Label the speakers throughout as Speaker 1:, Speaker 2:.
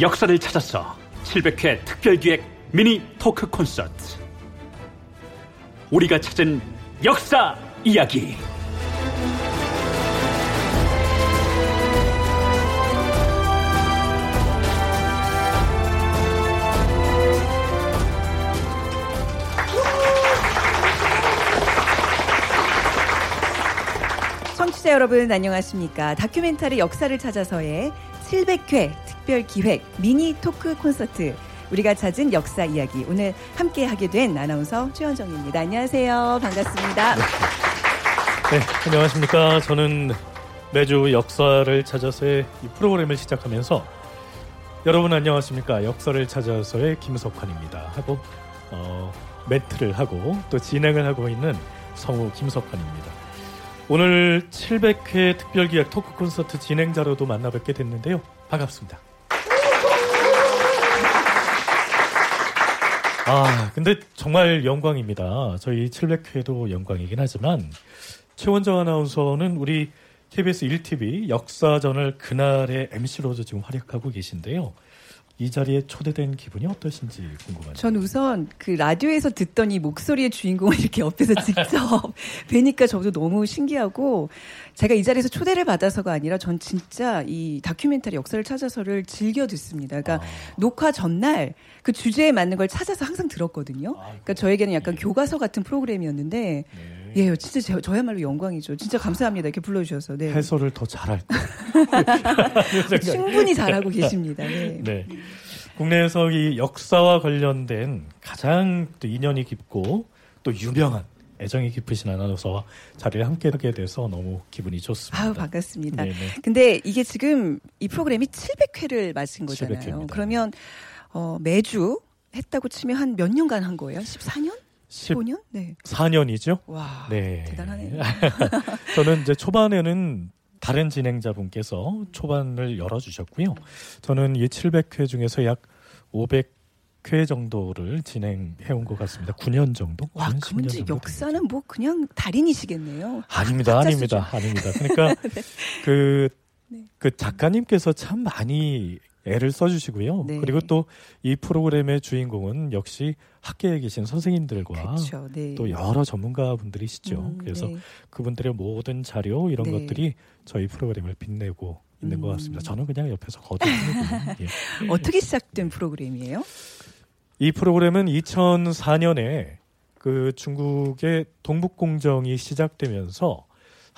Speaker 1: 역사를 찾아서 700회 특별기획 미니 토크 콘서트. 우리가 찾은 역사 이야기.
Speaker 2: 청취자 여러분 안녕하십니까? 다큐멘터리 역사를 찾아서의 700회 특별 기획 미니 토크 콘서트 우리가 찾은 역사 이야기 오늘 함께 하게 된 아나운서 최현정입니다. 안녕하세요. 반갑습니다.
Speaker 3: 네, 안녕하십니까. 저는 매주 역사를 찾아서의 이 프로그램을 시작하면서 여러분 안녕하십니까. 역사를 찾아서의 김석환입니다. 하고 어, 멘트를 하고 또 진행을 하고 있는 성우 김석환입니다. 오늘 700회 특별기획 토크 콘서트 진행자로도 만나 뵙게 됐는데요. 반갑습니다. 아, 근데 정말 영광입니다. 저희 700회도 영광이긴 하지만 최원정 아나운서는 우리 KBS 1TV 역사전을 그날의 MC로도 지금 활약하고 계신데요. 이 자리에 초대된 기분이 어떠신지 궁금합니다.
Speaker 2: 전 우선 그 라디오에서 듣던 이 목소리의 주인공을 이렇게 옆에서 직접 뵈니까 저도 너무 신기하고 제가 이 자리에서 초대를 받아서가 아니라 전 진짜 이 다큐멘터리 역사를 찾아서를 즐겨 듣습니다. 그러니까 아. 녹화 전날 그 주제에 맞는 걸 찾아서 항상 들었거든요. 아, 그러니까 저에게는 약간 네. 교과서 같은 프로그램이었는데 네. 예, 진짜 저, 저야말로 영광이죠. 진짜 감사합니다. 이렇게 불러주셔서. 네.
Speaker 3: 해설을 더 잘할 거.
Speaker 2: 충분히 잘하고 계십니다. 네. 네.
Speaker 3: 국내에서 이 역사와 관련된 가장 또 인연이 깊고 또 유명한 애정이 깊으신 아나운서와 자리를 함께 하게 돼서 너무 기분이 좋습니다.
Speaker 2: 아유, 반갑습니다. 네네. 근데 이게 지금 이 프로그램이 700회를 맞은 거잖아요. 700회입니다. 그러면 어, 매주 했다고 치면 한 몇 년간 한 거예요? 14년? 15년? 네.
Speaker 3: 4년이죠.
Speaker 2: 와. 네. 대단하네요.
Speaker 3: 저는 이제 초반에는 다른 진행자분께서 초반을 열어주셨고요. 저는 이 700회 중에서 약 500회 정도를 진행해 온 것 같습니다. 9년 정도?
Speaker 2: 와, 그럼 이제 역사는 되겠죠. 뭐 그냥 달인이시겠네요.
Speaker 3: 아닙니다, 아닙니다, 아닙니다. 그러니까 네. 그, 네. 그 작가님께서 참 많이 애를 써주시고요. 네. 그리고 또 이 프로그램의 주인공은 역시 학계에 계신 선생님들과 그쵸, 네. 또 여러 전문가분들이시죠. 음, 그래서 네. 그분들의 모든 자료 이런 네. 것들이 저희 프로그램을 빛내고 있는 음. 것 같습니다. 저는 그냥 옆에서 거두고 예.
Speaker 2: 어떻게 시작된 프로그램이에요?
Speaker 3: 이 프로그램은 2004년에 그 중국의 동북공정이 시작되면서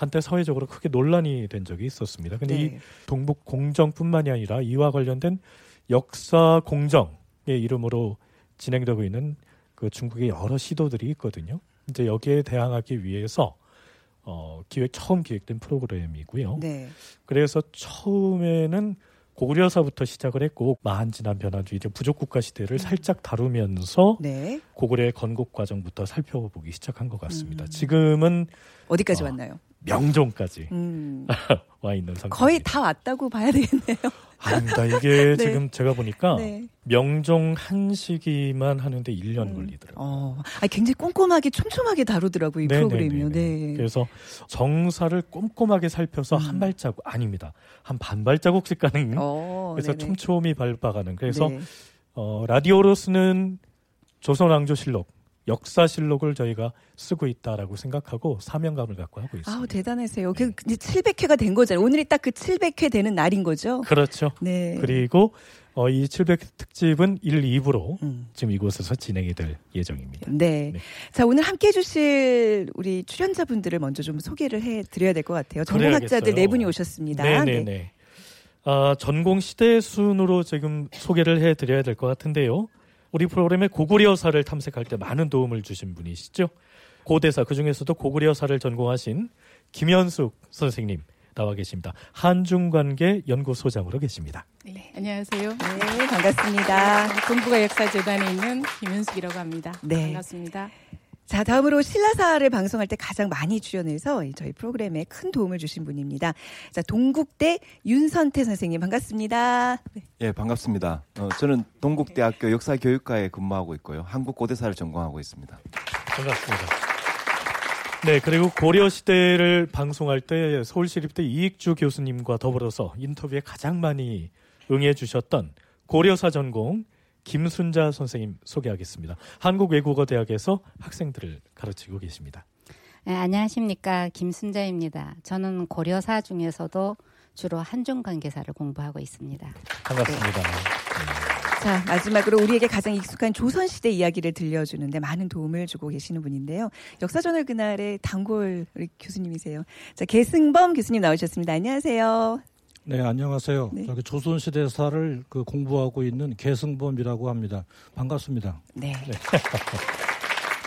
Speaker 3: 한때 사회적으로 크게 논란이 된 적이 있었습니다. 근데 네. 이 동북 공정뿐만이 아니라 이와 관련된 역사 공정의 이름으로 진행되고 있는 그 중국의 여러 시도들이 있거든요. 이제 여기에 대항하기 위해서 어, 기획 처음 기획된 프로그램이고요. 네. 그래서 처음에는 고구려사부터 시작을 했고 마한 지난 변화주 이제 부족 국가 시대를 음. 살짝 다루면서 네. 고구려의 건국 과정부터 살펴보기 시작한 것 같습니다. 음. 지금은
Speaker 2: 어디까지 어, 왔나요?
Speaker 3: 명종까지 음. 와 있는 상태.
Speaker 2: 거의 다 왔다고 봐야 되겠네요.
Speaker 3: 아닙니다. 이게 네. 지금 제가 보니까 네. 명종 한 시기만 하는데 1년 음. 걸리더라고요. 어.
Speaker 2: 아, 굉장히 꼼꼼하게 촘촘하게 다루더라고요, 이 네네네네. 프로그램이요. 네.
Speaker 3: 그래서 정사를 꼼꼼하게 살펴서 음. 한 발자국 아닙니다. 한 반 발자국씩 가는. 어, 그래서 네네. 촘촘히 밟아가는. 그래서 네. 어, 라디오로 쓰는 조선왕조실록 역사실록을 저희가 쓰고 있다라고 생각하고 사명감을 갖고 하고 있습니다.
Speaker 2: 아우 대단하세요. 그 이제 700회가 된 거잖아요. 오늘이 딱 그 700회 되는 날인 거죠.
Speaker 3: 그렇죠. 네. 그리고 어, 이 700회 특집은 1, 2부로 음. 지금 이곳에서 진행이 될 예정입니다.
Speaker 2: 네. 네. 자 오늘 함께 해주실 우리 출연자분들을 먼저 좀 소개를 해 드려야 될 것 같아요. 전공학자들 네 분이 오셨습니다.
Speaker 3: 네네네. 네. 아, 전공 시대 순으로 지금 소개를 해 드려야 될 것 같은데요. 우리 프로그램에 고구려사를 탐색할 때 많은 도움을 주신 분이시죠. 고대사 그 중에서도 고구려사를 전공하신 김현숙 선생님 나와 계십니다. 한중관계 연구소장으로 계십니다.
Speaker 4: 네, 안녕하세요.
Speaker 2: 네, 반갑습니다.
Speaker 4: 동북아 역사재단에 있는 김현숙이라고 합니다. 네. 반갑습니다.
Speaker 2: 자, 다음으로 신라사를 방송할 때 가장 많이 출연해서 저희 프로그램에 큰 도움을 주신 분입니다. 자, 동국대 윤선태 선생님 반갑습니다.
Speaker 5: 네. 예, 반갑습니다. 어, 저는 동국대학교 역사교육과에 근무하고 있고요. 한국고대사를 전공하고 있습니다.
Speaker 3: 반갑습니다. 네, 그리고 고려 시대를 방송할 때 서울시립대 이익주 교수님과 더불어서 인터뷰에 가장 많이 응해 주셨던 고려사 전공 김순자 선생님 소개하겠습니다. 한국외국어대학에서 학생들을 가르치고 계십니다.
Speaker 6: 네, 안녕하십니까 김순자입니다. 저는 고려사 중에서도 주로 한중 관계사를 공부하고 있습니다.
Speaker 3: 반갑습니다. 네.
Speaker 2: 자, 마지막으로 우리에게 가장 익숙한 조선시대 이야기를 들려주는데 많은 도움을 주고 계시는 분인데요. 역사저널 그날의 단골 우리 교수님이세요. 자, 계승범 교수님 나오셨습니다. 안녕하세요.
Speaker 7: 네, 안녕하세요. 네. 저기 조선시대사를 그 공부하고 있는 계승범이라고 합니다. 반갑습니다.
Speaker 2: 네. 네.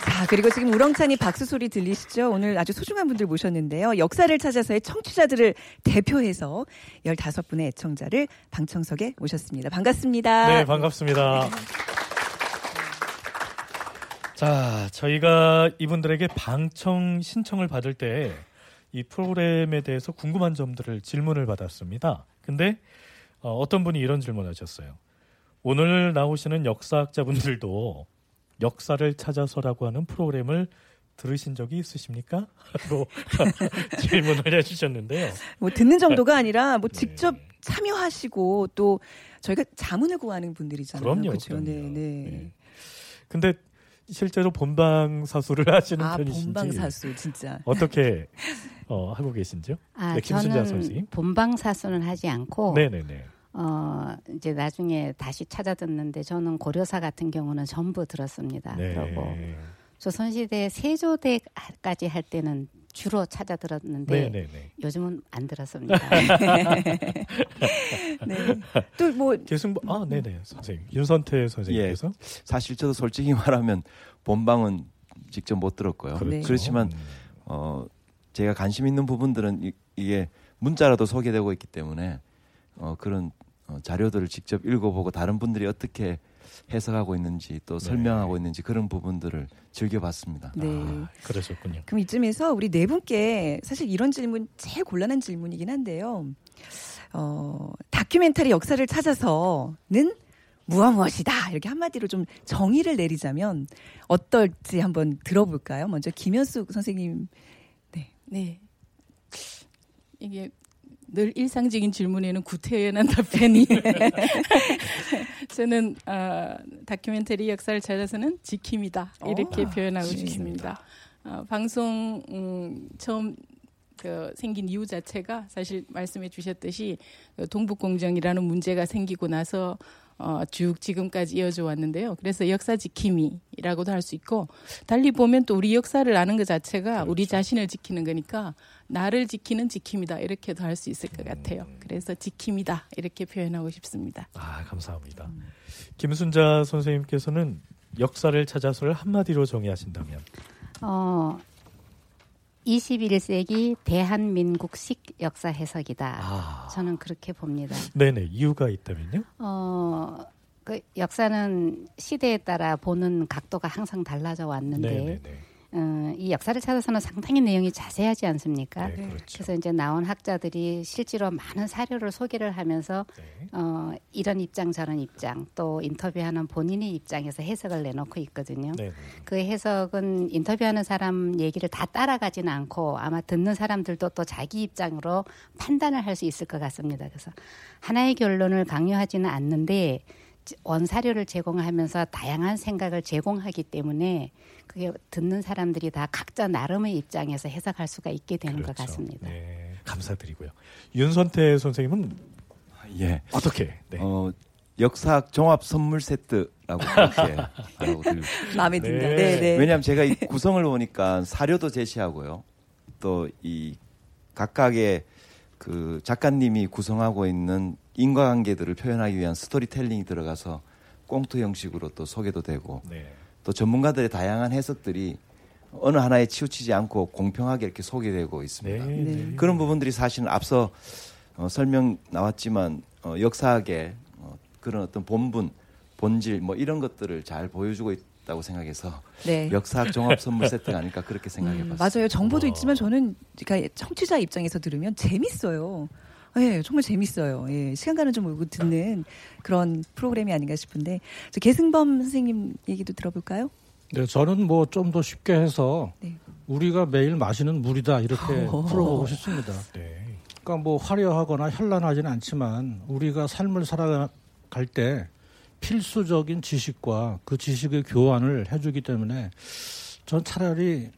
Speaker 2: 자, 그리고 지금 우렁찬이 박수 소리 들리시죠? 오늘 아주 소중한 분들 모셨는데요. 역사를 찾아서의 청취자들을 대표해서 15분의 애청자를 방청석에 모셨습니다. 반갑습니다.
Speaker 3: 네, 반갑습니다. 자, 저희가 이분들에게 방청 신청을 받을 때 이 프로그램에 대해서 궁금한 점들을 질문을 받았습니다. 근데 어, 어떤 분이 이런 질문을 하셨어요. 오늘 나오시는 역사학자분들도 역사를 찾아서라고 하는 프로그램을 들으신 적이 있으십니까? 하고 질문을 해주셨는데요.
Speaker 2: 뭐 듣는 정도가 아니라 뭐 네. 직접 네. 참여하시고 또 저희가 자문을 구하는 분들이잖아요.
Speaker 3: 그럼요.
Speaker 2: 그렇죠. 네, 네.
Speaker 3: 네. 근데 실제로 본방 사수를 하시는
Speaker 2: 아,
Speaker 3: 편이신지
Speaker 2: 본방 사수 진짜
Speaker 3: 어떻게 어, 하고 계신지요?
Speaker 6: 아, 네, 김순자 선생님. 본방 사수는 하지 않고
Speaker 3: 네네네.
Speaker 6: 어, 이제 나중에 다시 찾아 듣는데 저는 고려사 같은 경우는 전부 들었습니다. 네. 그리고 조선시대 세조대까지 할 때는 주로 찾아 들었는데 네네네. 네, 네. 요즘은 안 들었습니다.
Speaker 2: 네. 또뭐
Speaker 3: 계승 아 네네 선생님 윤선태 선생님께서 예,
Speaker 5: 사실 저도 솔직히 말하면 본방은 직접 못 들었고요. 그렇죠. 그렇지만 어 제가 관심 있는 부분들은 이, 이게 문자라도 소개되고 있기 때문에 어 그런 어, 자료들을 직접 읽어보고 다른 분들이 어떻게 해석하고 있는지 또 네. 설명하고 있는지 그런 부분들을 즐겨봤습니다.
Speaker 2: 네.
Speaker 3: 아, 그러셨군요.
Speaker 2: 그럼 이쯤에서 우리 네 분께 사실 이런 질문 제일 곤란한 질문이긴 한데요. 어, 다큐멘터리 역사를 찾아서는 무엇 무엇이다 이렇게 한마디로 좀 정의를 내리자면 어떨지 한번 들어볼까요? 먼저 김현숙 선생님. 네.
Speaker 4: 네. 이게 늘 일상적인 질문에는 구태연한 답변이 저는 어, 다큐멘터리 역사를 찾아서는 지킴이다 이렇게 오, 어, 표현하고. 싶습니다. 어, 방송 음, 처음 그 생긴 이유 자체가 사실 말씀해 주셨듯이 그 동북공정이라는 문제가 생기고 나서 어, 쭉 지금까지 이어져 왔는데요. 그래서 역사 지킴이라고도 할 수 있고 달리 보면 또 우리 역사를 아는 것 자체가 그렇죠. 우리 자신을 지키는 거니까 나를 지키는 지킴이다 이렇게도 할 수 있을 것 같아요. 음. 그래서 지킴이다 이렇게 표현하고 싶습니다.
Speaker 3: 아 감사합니다. 음. 김순자 선생님께서는 역사를 찾아서를 한마디로 정의하신다면
Speaker 6: 어 21세기 대한민국식 역사 해석이다. 아. 저는 그렇게 봅니다.
Speaker 3: 네네 이유가 있다면요?
Speaker 6: 어, 그 역사는 시대에 따라 보는 각도가 항상 달라져 왔는데 네네네. 어, 이 역사를 찾아서는 상당히 내용이 자세하지 않습니까? 네, 그렇죠. 그래서 이제 나온 학자들이 실제로 많은 사료를 소개를 하면서 네. 어, 이런 입장 저런 입장 또 인터뷰하는 본인의 입장에서 해석을 내놓고 있거든요. 네. 네, 네. 그 해석은 인터뷰하는 사람 얘기를 다 따라가지는 않고 아마 듣는 사람들도 또 자기 입장으로 판단을 할 수 있을 것 같습니다. 그래서 하나의 결론을 강요하지는 않는데 원사료를 제공하면서 다양한 생각을 제공하기 때문에 그게 듣는 사람들이 다 각자 나름의 입장에서 해석할 수가 있게 되는 그렇죠. 것 같습니다.
Speaker 3: 네, 감사드리고요. 윤선태 선생님은 예 어떻게?
Speaker 5: 네. 어, 역사학 종합 선물 세트라고 그렇게
Speaker 2: 알고 마음에 든다. 네. 네, 네.
Speaker 5: 왜냐하면 제가 이 구성을 보니까 사료도 제시하고요. 또 이 각각의 그 작가님이 구성하고 있는 인과관계들을 표현하기 위한 스토리텔링이 들어가서 꽁트 형식으로 또 소개도 되고 네. 또 전문가들의 다양한 해석들이 어느 하나에 치우치지 않고 공평하게 이렇게 소개되고 있습니다. 네. 네. 그런 부분들이 사실은 앞서 어, 설명 나왔지만 어, 역사학의 어, 그런 어떤 본분, 본질 뭐 이런 것들을 잘 보여주고 있다고 생각해서 네. 역사학 종합 선물 세트가 아닐까 그렇게 생각해봤습니다. 음,
Speaker 2: 맞아요. 정보도 와. 있지만 저는 그러니까 청취자 입장에서 들으면 재밌어요. 예, 정말 재밌어요. 예, 시간 가는 줄 모르고 듣는 그런 프로그램이 아닌가 싶은데 저 계승범 선생님 얘기도 들어볼까요?
Speaker 7: 네, 저는 뭐 좀 더 쉽게 해서 네. 우리가 매일 마시는 물이다 이렇게 풀어보고 싶습니다. 네. 그러니까 뭐 화려하거나 현란하지는 않지만 우리가 삶을 살아갈 때 필수적인 지식과 그 지식의 교환을 해주기 때문에 전 차라리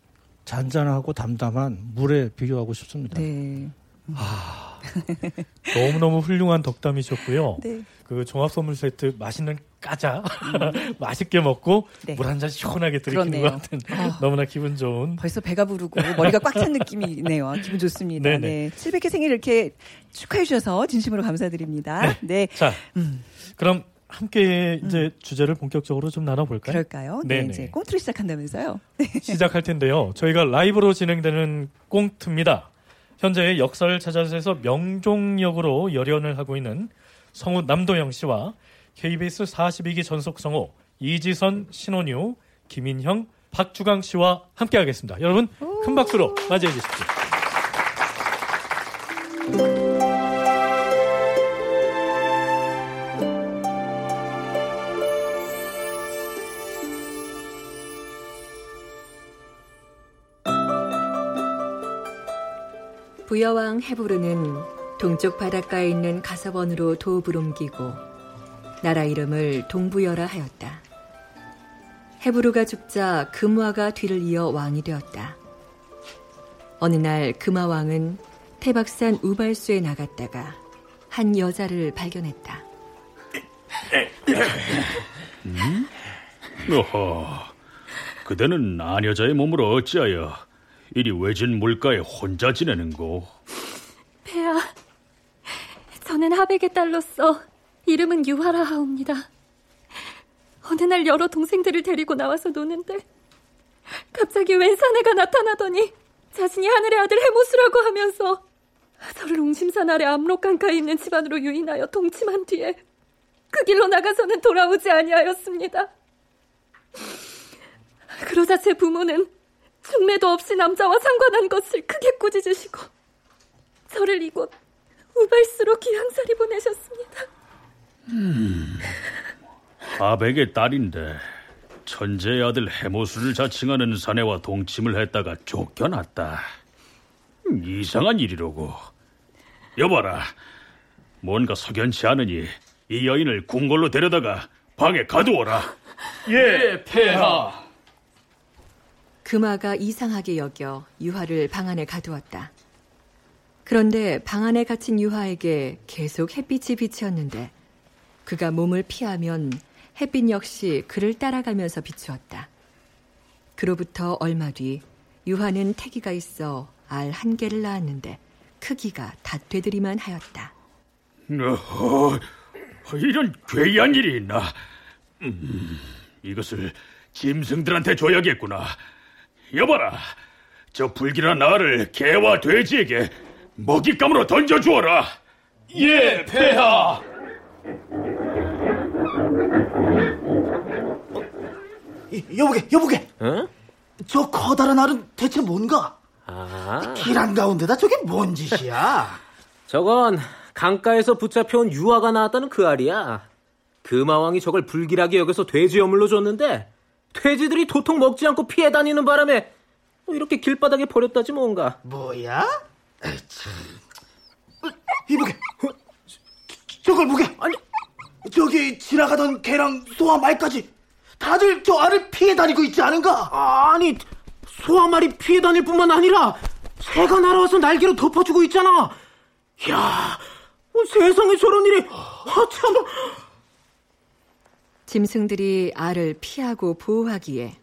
Speaker 7: 잔잔하고 담담한 물에 비교하고 싶습니다. 네.
Speaker 3: 아, 너무너무 훌륭한 덕담이셨고요. 네. 그 종합 선물 세트 맛있는 까자 음. 맛있게 먹고 네. 물한 잔 시원하게 들이키는 것 같은 어. 너무나 기분 좋은
Speaker 2: 벌써 배가 부르고 머리가 꽉 찬 느낌이네요. 기분 좋습니다. 네네. 네. 700회 생일 이렇게 축하해 주셔서 진심으로 감사드립니다. 네. 네.
Speaker 3: 자, 음. 그럼 함께 이제 음. 주제를 본격적으로 좀 나눠볼까요?
Speaker 2: 그럴까요? 네, 네네. 이제 꽁트를 시작한다면서요? 네.
Speaker 3: 시작할 텐데요. 저희가 라이브로 진행되는 꽁트입니다. 현재 역사를 찾아서 명종역으로 열연을 하고 있는 성우 남도영 씨와 KBS 42기 전속 성우 이지선, 신원유, 김인형, 박주강 씨와 함께하겠습니다. 여러분 큰 박수로 맞이해 주십시오.
Speaker 8: 부여왕 해부르는 동쪽 바닷가에 있는 가서원으로 도읍을 옮기고 나라 이름을 동부여라 하였다. 해부르가 죽자 금화가 뒤를 이어 왕이 되었다. 어느 날 금화왕은 태박산 우발수에 나갔다가 한 여자를 발견했다.
Speaker 9: 음? 어허, 그대는 아녀자의 몸으로 어찌하여 이리 외진 물가에 혼자 지내는고?
Speaker 10: 폐하, 저는 하백의 딸로서 이름은 유하라 하옵니다. 어느 날 여러 동생들을 데리고 나와서 노는데 갑자기 웬 사내가 나타나더니 자신이 하늘의 아들 해모수라고 하면서 저를 옹심산 아래 압록강가에 있는 집안으로 유인하여 동침한 뒤에 그 길로 나가서는 돌아오지 아니하였습니다. 그러자 제 부모는 중매도 없이 남자와 상관한 것을 크게 꾸짖으시고 저를 이곳 우발수로 귀향살이 보내셨습니다.
Speaker 9: 음, 아백의 딸인데 천재의 아들 해모수를 자칭하는 사내와 동침을 했다가 쫓겨났다. 음, 이상한 일이로고. 여봐라, 뭔가 석연치 않으니 이 여인을 궁궐로 데려다가 방에 가두어라.
Speaker 11: 예, 폐하.
Speaker 8: 금화가 이상하게 여겨 유화를 방 안에 가두었다. 그런데 방 안에 갇힌 유화에게 계속 햇빛이 비치었는데 그가 몸을 피하면 햇빛 역시 그를 따라가면서 비추었다. 그로부터 얼마 뒤 유화는 태기가 있어 알 한 개를 낳았는데 크기가 다 되드리만 하였다.
Speaker 9: 어, 이런 괴이한 일이 있나? 음, 이것을 짐승들한테 줘야겠구나. 여봐라, 저 불길한 알을 개와 돼지에게 먹잇감으로 던져주어라.
Speaker 11: 예, 폐하.
Speaker 12: 여보게, 여보게. 어? 저 커다란 알은 대체 뭔가?
Speaker 13: 아.
Speaker 12: 길 한 가운데다 저게 뭔 짓이야?
Speaker 13: 저건 강가에서 붙잡혀온 유아가 나왔다는 그 알이야. 금마왕이 저걸 불길하게 여겨서 돼지 여물로 줬는데 돼지들이 도통 먹지 않고 피해 다니는 바람에 뭐 이렇게 길바닥에 버렸다지 뭔가.
Speaker 12: 뭐야? 참. 어, 이보게. 어, 저걸 보게. 아니, 저기 지나가던 개랑 소와 말까지 다들 저 알을 피해 다니고 있지 않은가?
Speaker 13: 아니, 소와 말이 피해 다닐 뿐만 아니라 새가 날아와서 날개로 덮어주고 있잖아. 야, 어, 세상에 저런 일이. 아, 참.
Speaker 8: 짐승들이 알을 피하고 보호하기에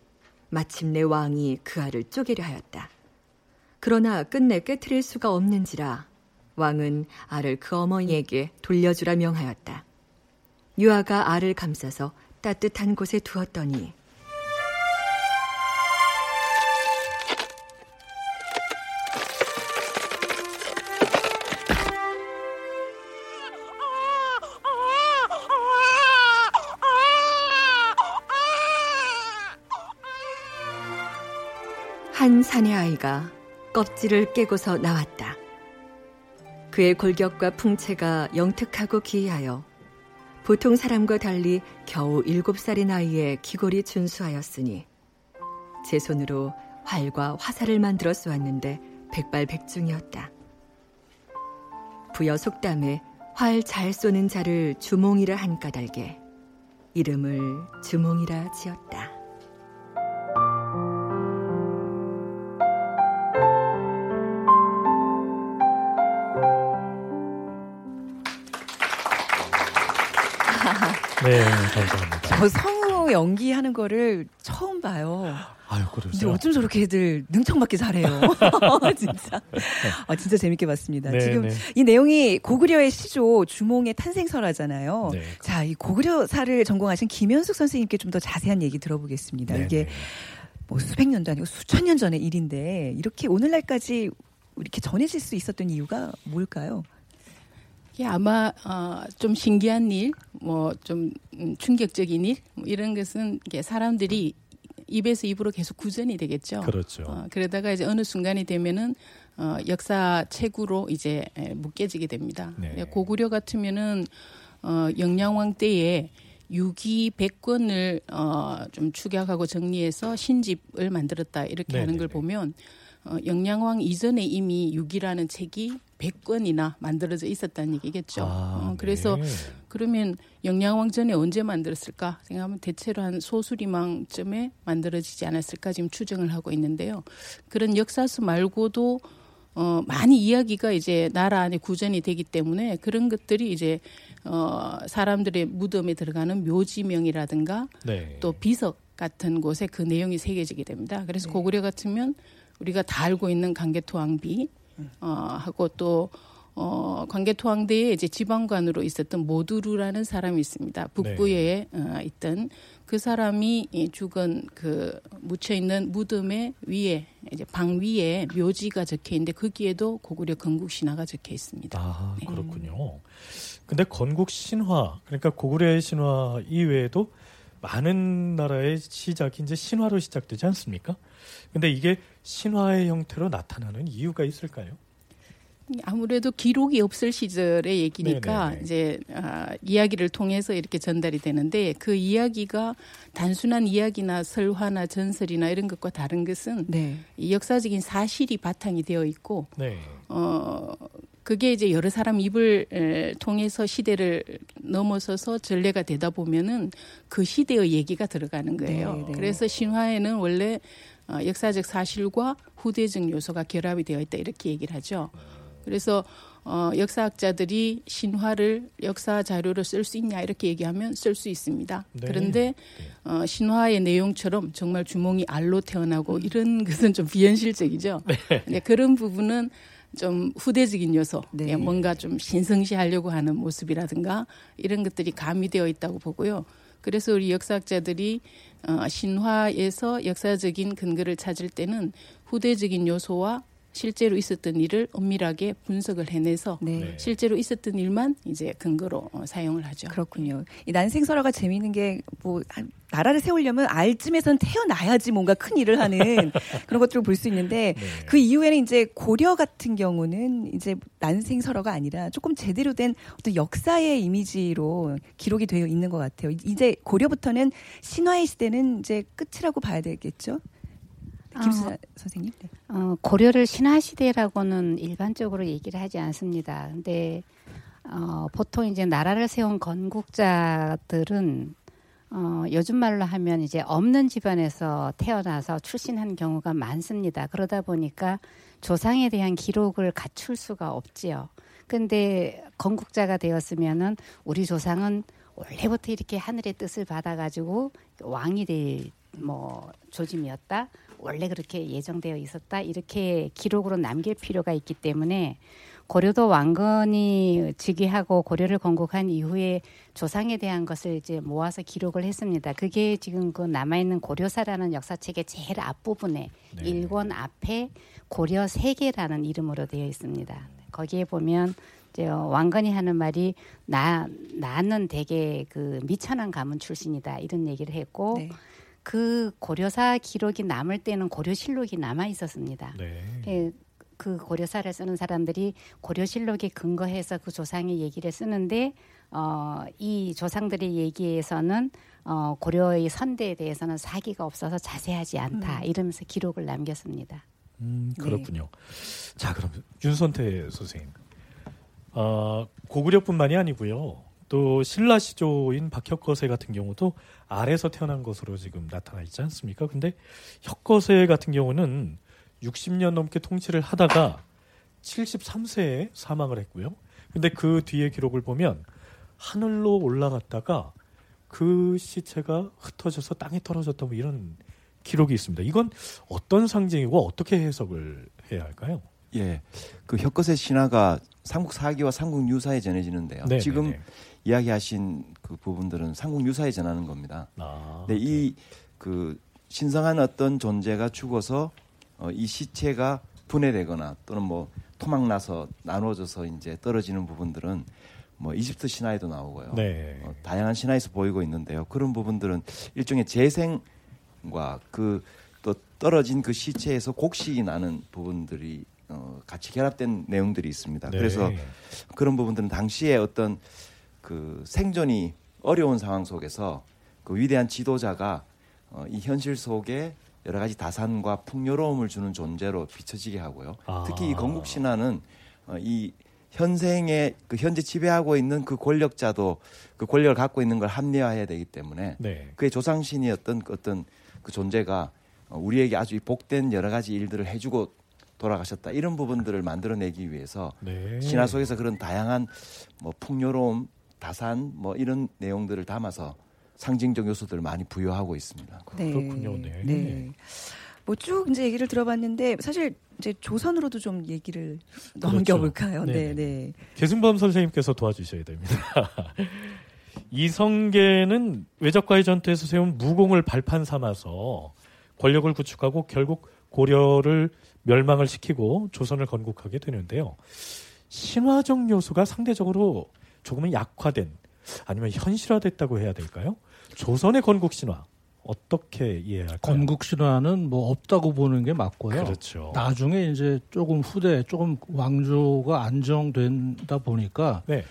Speaker 8: 마침내 왕이 그 알을 쪼개려 하였다. 그러나 끝내 깨뜨릴 수가 없는지라 왕은 알을 그 어머니에게 돌려주라 명하였다. 유아가 알을 감싸서 따뜻한 곳에 두었더니 사내 아이가 껍질을 깨고서 나왔다. 그의 골격과 풍채가 영특하고 기이하여 보통 사람과 달리 겨우 일곱 살의 나이에 기골이 준수하였으니 제 손으로 활과 화살을 만들어 쏘았는데 백발백중이었다. 부여 속담에 활 잘 쏘는 자를 주몽이라 한 까닭에 이름을 주몽이라 지었다.
Speaker 3: 네, 감사합니다.
Speaker 2: 저 성우 연기하는 거를 처음 봐요.
Speaker 3: 아유, 그러세요?
Speaker 2: 어쩜 저렇게 애들 능청맞게 잘해요. 진짜. 아, 진짜 재밌게 봤습니다. 네, 지금 네. 이 내용이 고구려의 시조 주몽의 탄생설하잖아요. 네. 자, 이 고구려사를 전공하신 김현숙 선생님께 좀 더 자세한 얘기 들어보겠습니다. 네, 이게 네. 뭐 수백 년도 아니고 수천 년 전의 일인데 이렇게 오늘날까지 이렇게 전해질 수 있었던 이유가 뭘까요?
Speaker 4: 이게 아마 어, 좀 신기한 일, 뭐좀 음, 충격적인 일 뭐 이런 것은 이게 사람들이 입에서 입으로 계속 구전이 되겠죠.
Speaker 3: 그렇죠.
Speaker 4: 어, 그러다가 이제 어느 순간이 되면은 어, 역사 책으로 이제 묶여지게 됩니다. 네. 고구려 같으면은 어, 영양왕 때에 유기 백권을 어, 좀 축약하고 정리해서 신집을 만들었다 이렇게 네네네. 하는 걸 보면 어, 영양왕 이전에 이미 유기라는 책이 100권이나 만들어져 있었다는 얘기겠죠. 아, 어, 그래서 네. 그러면 영양왕 전에 언제 만들었을까 생각하면 대체로 한 소수리망쯤에 만들어지지 않았을까 지금 추정을 하고 있는데요. 그런 역사서 말고도 어, 많이 이야기가 이제 나라 안에 구전이 되기 때문에 그런 것들이 이제 어, 사람들의 무덤에 들어가는 묘지명이라든가 네. 또 비석 같은 곳에 그 내용이 새겨지게 됩니다. 그래서 네. 고구려 같으면 우리가 다 알고 있는 강개토항비 어, 하고 또 어, 관계토항대에 이제 지방관으로 있었던 모두루라는 사람이 있습니다. 북부에 네. 어, 있던 그 사람이 죽은 그 묻혀 있는 무덤의 위에 이제 방 위에 묘지가 적혀 있는데 거기에도 고구려 건국 신화가 적혀 있습니다.
Speaker 3: 아 네. 그렇군요. 근데 건국 신화 그러니까 고구려의 신화 이외에도 많은 나라의 시작이 이제 신화로 시작되지 않습니까? 근데 이게 신화의 형태로 나타나는 이유가 있을까요?
Speaker 4: 아무래도 기록이 없을 시절의 얘기니까 네네네. 이제 아, 이야기를 통해서 이렇게 전달이 되는데 그 이야기가 단순한 이야기나 설화나 전설이나 이런 것과 다른 것은 네. 역사적인 사실이 바탕이 되어 있고 네. 어 그게 이제 여러 사람 입을 통해서 시대를 넘어서서 전례가 되다 보면은 그 시대의 얘기가 들어가는 거예요. 네네. 그래서 신화에는 원래 어, 역사적 사실과 후대적 요소가 결합이 되어 있다 이렇게 얘기를 하죠. 그래서 어, 역사학자들이 신화를 역사 자료로 쓸 수 있냐 이렇게 얘기하면 쓸 수 있습니다. 네. 그런데 네. 어, 신화의 내용처럼 정말 주몽이 알로 태어나고 음. 이런 것은 좀 비현실적이죠. 네. 네, 그런 부분은 좀 후대적인 요소, 네. 뭔가 좀 신성시하려고 하는 모습이라든가 이런 것들이 가미되어 있다고 보고요. 그래서 우리 역사학자들이 어, 신화에서 역사적인 근거를 찾을 때는 후대적인 요소와 실제로 있었던 일을 엄밀하게 분석을 해내서 네. 네. 실제로 있었던 일만 이제 근거로 어, 사용을 하죠.
Speaker 2: 그렇군요. 이 난생설화가 재미있는 게 뭐 나라를 세우려면 알쯤에선 태어나야지 뭔가 큰 일을 하는 그런 것들을 볼 수 있는데 네. 그 이후에는 이제 고려 같은 경우는 이제 난생설화가 아니라 조금 제대로 된 어떤 역사의 이미지로 기록이 되어 있는 것 같아요. 이제 고려부터는 신화의 시대는 이제 끝이라고 봐야 되겠죠. 김수 어, 선생님. 네.
Speaker 6: 어, 고려를 신화 시대라고는 일반적으로 얘기를 하지 않습니다. 근데 어, 보통 이제 나라를 세운 건국자들은 어, 요즘 말로 하면 이제 없는 집안에서 태어나서 출신한 경우가 많습니다. 그러다 보니까 조상에 대한 기록을 갖출 수가 없지요. 근데 건국자가 되었으면은 우리 조상은 원래부터 이렇게 하늘의 뜻을 받아가지고 왕이 될 뭐 조짐이었다. 원래 그렇게 예정되어 있었다 이렇게 기록으로 남길 필요가 있기 때문에 고려도 왕건이 즉위하고 고려를 건국한 이후에 조상에 대한 것을 이제 모아서 기록을 했습니다. 그게 지금 그 남아 있는 고려사라는 역사책의 제일 앞부분에 네. 일권 앞에 고려 세계라는 이름으로 되어 있습니다. 거기에 보면 이제 왕건이 하는 말이 나 나는 되게 그 미천한 가문 출신이다 이런 얘기를 했고 네. 그 고려사 기록이 남을 때는 고려실록이 남아 있었습니다. 네. 예, 그 고려사를 쓰는 사람들이 고려실록에 근거해서 그 조상의 얘기를 쓰는데 어, 이 조상들의 얘기에서는 어, 고려의 선대에 대해서는 사기가 없어서 자세하지 않다 음. 이러면서 기록을 남겼습니다.
Speaker 3: 음, 그렇군요. 네. 자, 그럼 윤선태 선생님. 어, 고구려뿐만이 아니고요. 또 신라 시조인 박혁거세 같은 경우도 아래서 태어난 것으로 지금 나타나 있지 않습니까? 근데 혁거세 같은 경우는 60년 넘게 통치를 하다가 73세에 사망을 했고요. 근데 그 뒤에 기록을 보면 하늘로 올라갔다가 그 시체가 흩어져서 땅에 떨어졌다 뭐 이런 기록이 있습니다. 이건 어떤 상징이고 어떻게 해석을 해야 할까요?
Speaker 5: 예, 그 혁거세 신화가 삼국 사기와 삼국 유사에 전해지는데요. 네네네. 지금 네, 네. 이야기하신 그 부분들은 삼국 유사에 전하는 겁니다. 아, 근데 이 그 신성한 어떤 존재가 죽어서 어, 이 시체가 분해되거나 또는 뭐 토막 나서 나눠져서 이제 떨어지는 부분들은 뭐 이집트 신화에도 나오고요. 네. 어, 다양한 신화에서 보이고 있는데요. 그런 부분들은 일종의 재생과 그 또 떨어진 그 시체에서 곡식이 나는 부분들이 어, 같이 결합된 내용들이 있습니다. 네. 그래서 그런 부분들은 당시에 어떤 그 생존이 어려운 상황 속에서 그 위대한 지도자가 어, 이 현실 속에 여러 가지 다산과 풍요로움을 주는 존재로 비춰지게 하고요. 아. 특히 이 건국 신화는 어, 이 현생의 그 현재 지배하고 있는 그 권력자도 그 권력을 갖고 있는 걸 합리화해야 되기 때문에 네. 그의 조상신이었던 그 어떤 그 존재가 어, 우리에게 아주 복된 여러 가지 일들을 해주고 돌아가셨다 이런 부분들을 만들어내기 위해서 네. 신화 속에서 그런 다양한 뭐 풍요로움 다산 뭐 이런 내용들을 담아서 상징적 요소들을 많이 부여하고 있습니다.
Speaker 3: 네. 그렇군요. 네. 네.
Speaker 2: 뭐 쭉 이제 얘기를 들어봤는데 사실 이제 조선으로도 좀 얘기를 그렇죠. 넘겨볼까요? 네, 네.
Speaker 3: 계승범 선생님께서 도와주셔야 됩니다. 이성계는 외적과의 전투에서 세운 무공을 발판 삼아서 권력을 구축하고 결국 고려를 멸망을 시키고 조선을 건국하게 되는데요. 신화적 요소가 상대적으로 조금은 약화된 아니면 현실화됐다고 해야 될까요? 조선의 건국 신화 어떻게 이해할까요?
Speaker 7: 건국 신화는 뭐 없다고 보는 게 맞고요.
Speaker 3: 그렇죠.
Speaker 7: 나중에 이제 조금 후대 조금 왕조가 안정된다 보니까 네.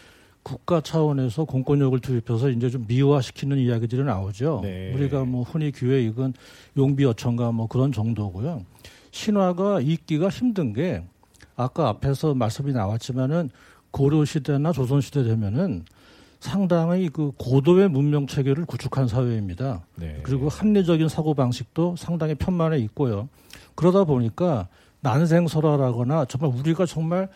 Speaker 7: 국가 차원에서 공권력을 투입해서 이제 좀 미화시키는 이야기들이 나오죠. 네. 우리가 뭐 흔히 귀에 익은 용비어천가 뭐 그런 정도고요. 신화가 읽기가 힘든 게 아까 앞에서 말씀이 나왔지만은 고려 시대나 조선 시대 되면은 상당히 그 고도의 문명 체계를 구축한 사회입니다. 네. 그리고 합리적인 사고 방식도 상당히 편만해 있고요. 그러다 보니까 난생설화라거나 정말 우리가 정말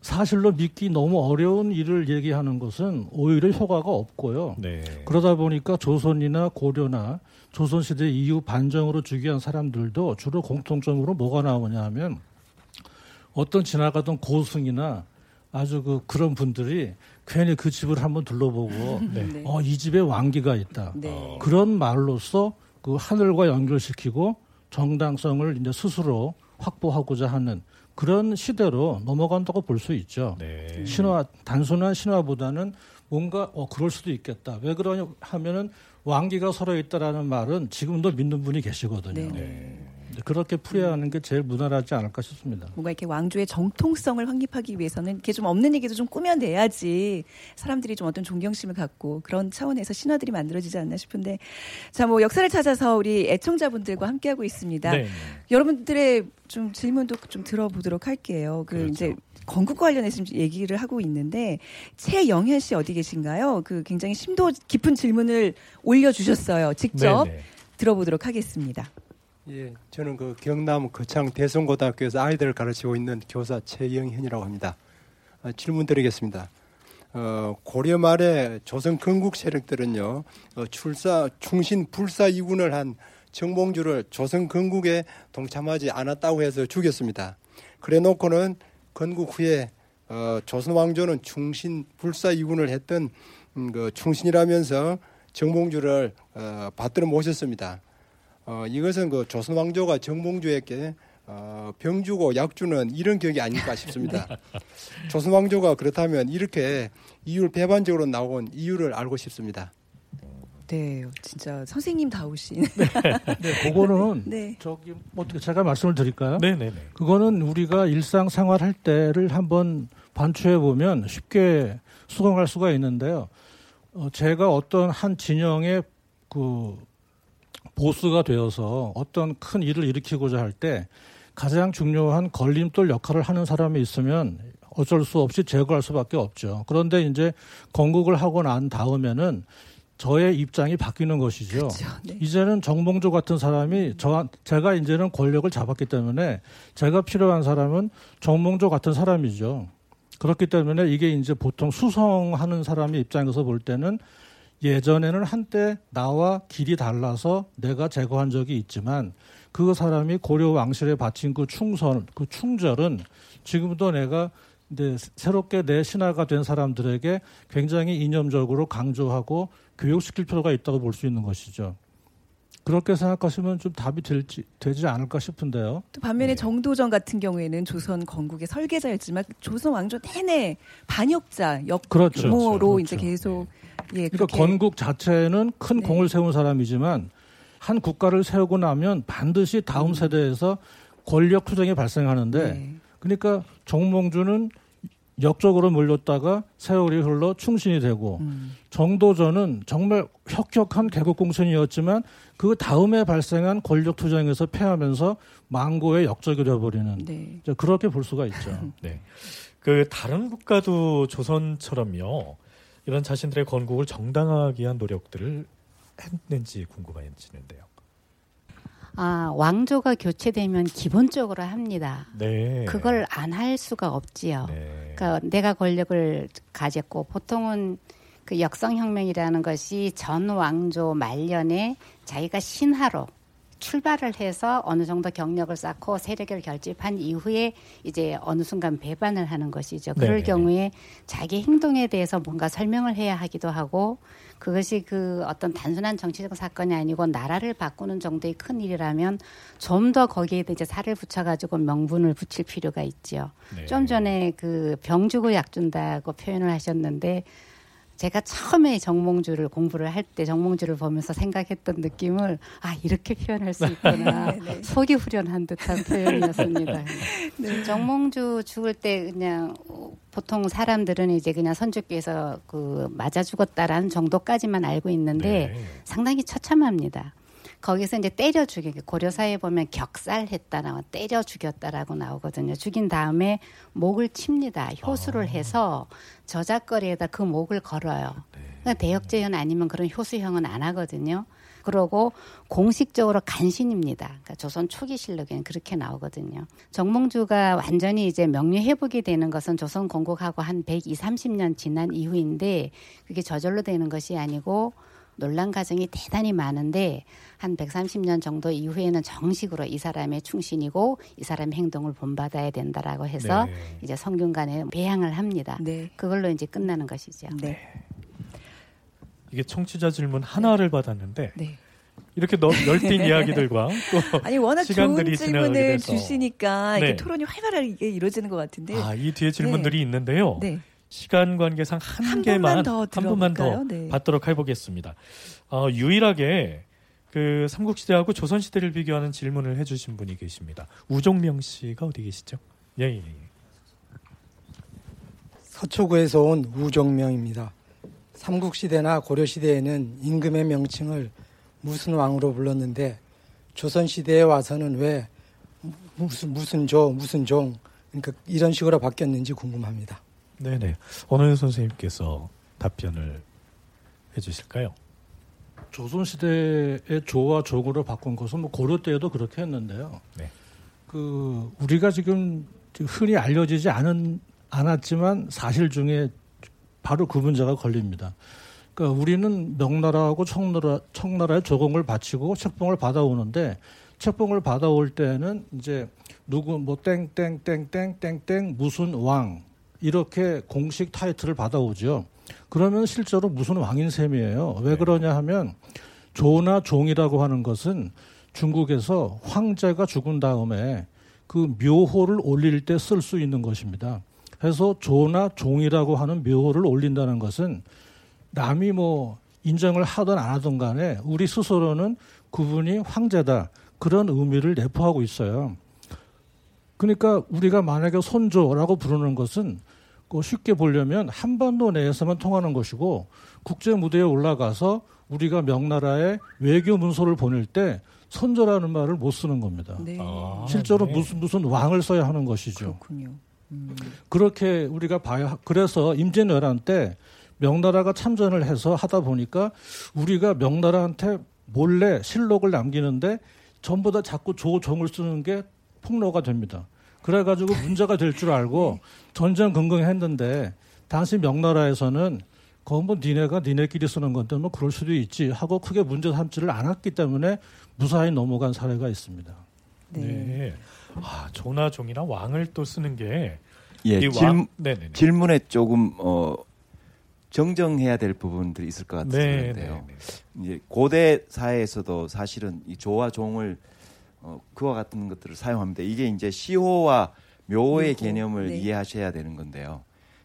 Speaker 7: 사실로 믿기 너무 어려운 일을 얘기하는 것은 오히려 효과가 없고요. 네. 그러다 보니까 조선이나 고려나 조선시대 이후 반정으로 즉위한 사람들도 주로 공통점으로 뭐가 나오냐 하면 어떤 지나가던 고승이나 아주 그 그런 분들이 괜히 그 집을 한번 둘러보고 네. 어, 이 집에 왕기가 있다. 네. 그런 말로써 그 하늘과 연결시키고 정당성을 이제 스스로 확보하고자 하는 그런 시대로 넘어간다고 볼 수 있죠. 네. 신화 단순한 신화보다는 뭔가 어 그럴 수도 있겠다. 왜 그러냐 하면은 왕기가 서로 있다라는 말은 지금도 믿는 분이 계시거든요. 네. 네. 그렇게 풀어야 하는 게 제일 무난하지 않을까 싶습니다.
Speaker 2: 뭔가 이렇게 왕조의 정통성을 확립하기 위해서는 이렇게 좀 없는 얘기도 좀 꾸며내야지 사람들이 좀 어떤 존경심을 갖고 그런 차원에서 신화들이 만들어지지 않나 싶은데 자 뭐 역사를 찾아서 우리 애청자분들과 함께하고 있습니다. 네. 여러분들의 좀 질문도 좀 들어보도록 할게요. 그 그렇죠. 이제 건국 관련해서 얘기를 하고 있는데 최영현 씨 어디 계신가요? 그 굉장히 심도 깊은 질문을 올려주셨어요. 직접 네네. 들어보도록 하겠습니다.
Speaker 14: 예, 저는 그 경남 거창 대성고등학교에서 아이들을 가르치고 있는 교사 최영현이라고 합니다. 아, 질문 드리겠습니다. 어, 고려 말에 조선 건국 세력들은요, 어, 출사, 충신 불사 이군을 한 정봉주를 조선 건국에 동참하지 않았다고 해서 죽였습니다. 그래 놓고는 건국 후에 어, 조선 왕조는 충신 불사 이군을 했던 음, 그 충신이라면서 정봉주를 어, 받들어 모셨습니다. 어, 이것은 그 조선 왕조가 정봉주에게 어, 병 주고 약 주는 이런 격이 아닐까 싶습니다. 조선 왕조가 그렇다면 이렇게 이율 배반적으로 나온 이유를 알고 싶습니다.
Speaker 2: 네, 진짜 선생님 다우신.
Speaker 7: 네, 네 그거는 네. 저기 뭐 어떻게 제가 말씀을 드릴까요? 네, 네, 네. 그거는 우리가 일상 생활할 때를 한번 반추해 보면 쉽게 수긍할 수가 있는데요. 어, 제가 어떤 한 진영의 그 보스가 되어서 어떤 큰 일을 일으키고자 할 때 가장 중요한 걸림돌 역할을 하는 사람이 있으면 어쩔 수 없이 제거할 수밖에 없죠. 그런데 이제 건국을 하고 난 다음에는 저의 입장이 바뀌는 것이죠. 그렇죠. 네. 이제는 정봉조 같은 사람이 저 제가 이제는 권력을 잡았기 때문에 제가 필요한 사람은 정봉조 같은 사람이죠. 그렇기 때문에 이게 이제 보통 수성하는 사람의 입장에서 볼 때는 예전에는 한때 나와 길이 달라서 내가 제거한 적이 있지만 그 사람이 고려 왕실에 바친 그 충선, 그 충절은 지금도 내가 이제 새롭게 내 신하가 된 사람들에게 굉장히 이념적으로 강조하고 교육시킬 필요가 있다고 볼 수 있는 것이죠. 그렇게 생각하시면 좀 답이 될지, 되지 않을까 싶은데요.
Speaker 2: 또 반면에 네. 정도전 같은 경우에는 조선 건국의 설계자였지만 조선 왕조 내내 반역자 역모로 그렇죠. 그렇죠. 이제 계속
Speaker 7: 네. 예, 그러니까 건국 자체는 큰 네. 공을 세운 사람이지만 한 국가를 세우고 나면 반드시 다음 음. 세대에서 권력 투쟁이 발생하는데 네. 그러니까 정몽주는 역적으로 몰렸다가 세월이 흘러 충신이 되고 음. 정도전은 정말 혁혁한 개국공신이었지만 그 다음에 발생한 권력 투쟁에서 패하면서 망고의 역적이 되어버리는 네. 그렇게 볼 수가 있죠.
Speaker 3: 네. 그 다른 국가도 조선처럼요 이런 자신들의 건국을 정당하게 한 노력들을 했는지 궁금해지는데요.
Speaker 6: 아, 왕조가 교체되면 기본적으로 합니다. 네. 그걸 안 할 수가 없지요. 네. 그러니까 내가 권력을 가졌고 보통은 그 역성혁명이라는 것이 전 왕조 말년에 자기가 신하로 출발을 해서 어느 정도 경력을 쌓고 세력을 결집한 이후에 이제 어느 순간 배반을 하는 것이죠. 그럴 네네. 경우에 자기 행동에 대해서 뭔가 설명을 해야 하기도 하고 그것이 그 어떤 단순한 정치적 사건이 아니고 나라를 바꾸는 정도의 큰 일이라면 좀 더 거기에 이제 살을 붙여가지고 명분을 붙일 필요가 있죠. 네. 좀 전에 그 병주고 약 준다고 표현을 하셨는데 제가 처음에 정몽주를 공부를 할 때 정몽주를 보면서 생각했던 느낌을 아 이렇게 표현할 수 있구나 네, 네. 속이 후련한 듯한 표현이었습니다. 네. 정몽주 죽을 때 그냥 보통 사람들은 이제 그냥 선주께서 그 맞아 죽었다라는 정도까지만 알고 있는데 네. 상당히 처참합니다. 거기서 이제 때려 죽여 고려사에 보면 격살했다 나와 때려 죽였다라고 나오거든요. 죽인 다음에 목을 칩니다. 효수를 아. 해서 저작거리에다 그 목을 걸어요. 네. 그러니까 대역죄현 아니면 그런 효수형은 안 하거든요. 그러고 공식적으로 간신입니다. 그러니까 조선 초기 실록에는 그렇게 나오거든요. 정몽주가 완전히 이제 명예 회복이 되는 것은 조선 건국하고 한 120, 30년 지난 이후인데 그게 저절로 되는 것이 아니고 논란 과정이 대단히 많은데 한 130년 정도 이후에는 정식으로 이 사람의 충신이고 이 사람의 행동을 본받아야 된다라고 해서 네. 이제 성균관에 배양을 합니다. 네. 그걸로 이제 끝나는 것이죠. 네.
Speaker 3: 이게 청취자 질문 하나를 받았는데 네. 이렇게 넓, 뛴 이야기들과 또
Speaker 2: 아니 워낙 좋은 질문을 주시니까 이렇게 네. 토론이 활발하게 이루어지는 것 같은데
Speaker 3: 아, 이 뒤에 질문들이 네. 있는데요. 네. 시간 관계상 한, 한 개만 한 분만 더 네. 받도록 해보겠습니다. 어, 유일하게 그 삼국시대하고 조선시대를 비교하는 질문을 해주신 분이 계십니다. 우종명 씨가 어디 계시죠? 예, 예, 예.
Speaker 15: 서초구에서 온 우종명입니다. 삼국시대나 고려시대에는 임금의 명칭을 무슨 왕으로 불렀는데 조선시대에 와서는 왜 무슨 무슨 조 무슨 종 그러니까 이런 식으로 바뀌었는지 궁금합니다.
Speaker 3: 네네. 어느 선생님께서 답변을 해주실까요?
Speaker 7: 조선시대의 조와 조구를 바꾼 것은 뭐 고려 때에도 그렇게 했는데요. 네. 그 우리가 지금 흔히 알려지지 않은 않았지만 사실 중에 바로 그 문제가 걸립니다. 그러니까 우리는 명나라하고 청나라 청나라의 조공을 바치고 책봉을 받아오는데 책봉을 받아올 때는 이제 누구 뭐 땡땡땡땡땡땡 무슨 왕 이렇게 공식 타이틀을 받아오죠. 그러면 실제로 무슨 왕인 셈이에요. 왜 네. 그러냐 하면 조나 종이라고 하는 것은 중국에서 황제가 죽은 다음에 그 묘호를 올릴 때 쓸 수 있는 것입니다. 그래서 조나 종이라고 하는 묘호를 올린다는 것은 남이 뭐 인정을 하든 안 하든 간에 우리 스스로는 그분이 황제다. 그런 의미를 내포하고 있어요. 그러니까 우리가 만약에 손조라고 부르는 것은 그 쉽게 보려면 한반도 내에서만 통하는 것이고 국제 무대에 올라가서 우리가 명나라에 외교 문서를 보낼 때 선조라는 말을 못 쓰는 겁니다. 네. 아, 실제로 네. 무슨 무슨 왕을 써야 하는 것이죠.
Speaker 2: 그렇군요.
Speaker 7: 음. 그렇게 우리가 봐야 그래서 임진왜란 때 명나라가 참전을 해서 하다 보니까 우리가 명나라한테 몰래 실록을 남기는데 전부 다 자꾸 조종을 쓰는 게 폭로가 됩니다. 그래가지고 문제가 될 줄 알고 전쟁 긍긍했는데 당시 명나라에서는 그건 뭐 니네가 니네끼리 쓰는 건데 뭐 그럴 수도 있지 하고 크게 문제 삼지를 않았기 때문에 무사히 넘어간 사례가 있습니다.
Speaker 3: 네. 네. 아, 조나종이나 왕을 또 쓰는 게
Speaker 5: 예, 질, 질문에 조금 어 정정해야 될 부분들이 있을 것 같은데요. 네, 네, 네, 이제 고대 사회에서도 사실은 이 조와 종을 어, 그와 같은 것들을 사용합니다. 이게 이제 시호와 묘의 개념을 네. 이해하셔야 되는 건데요.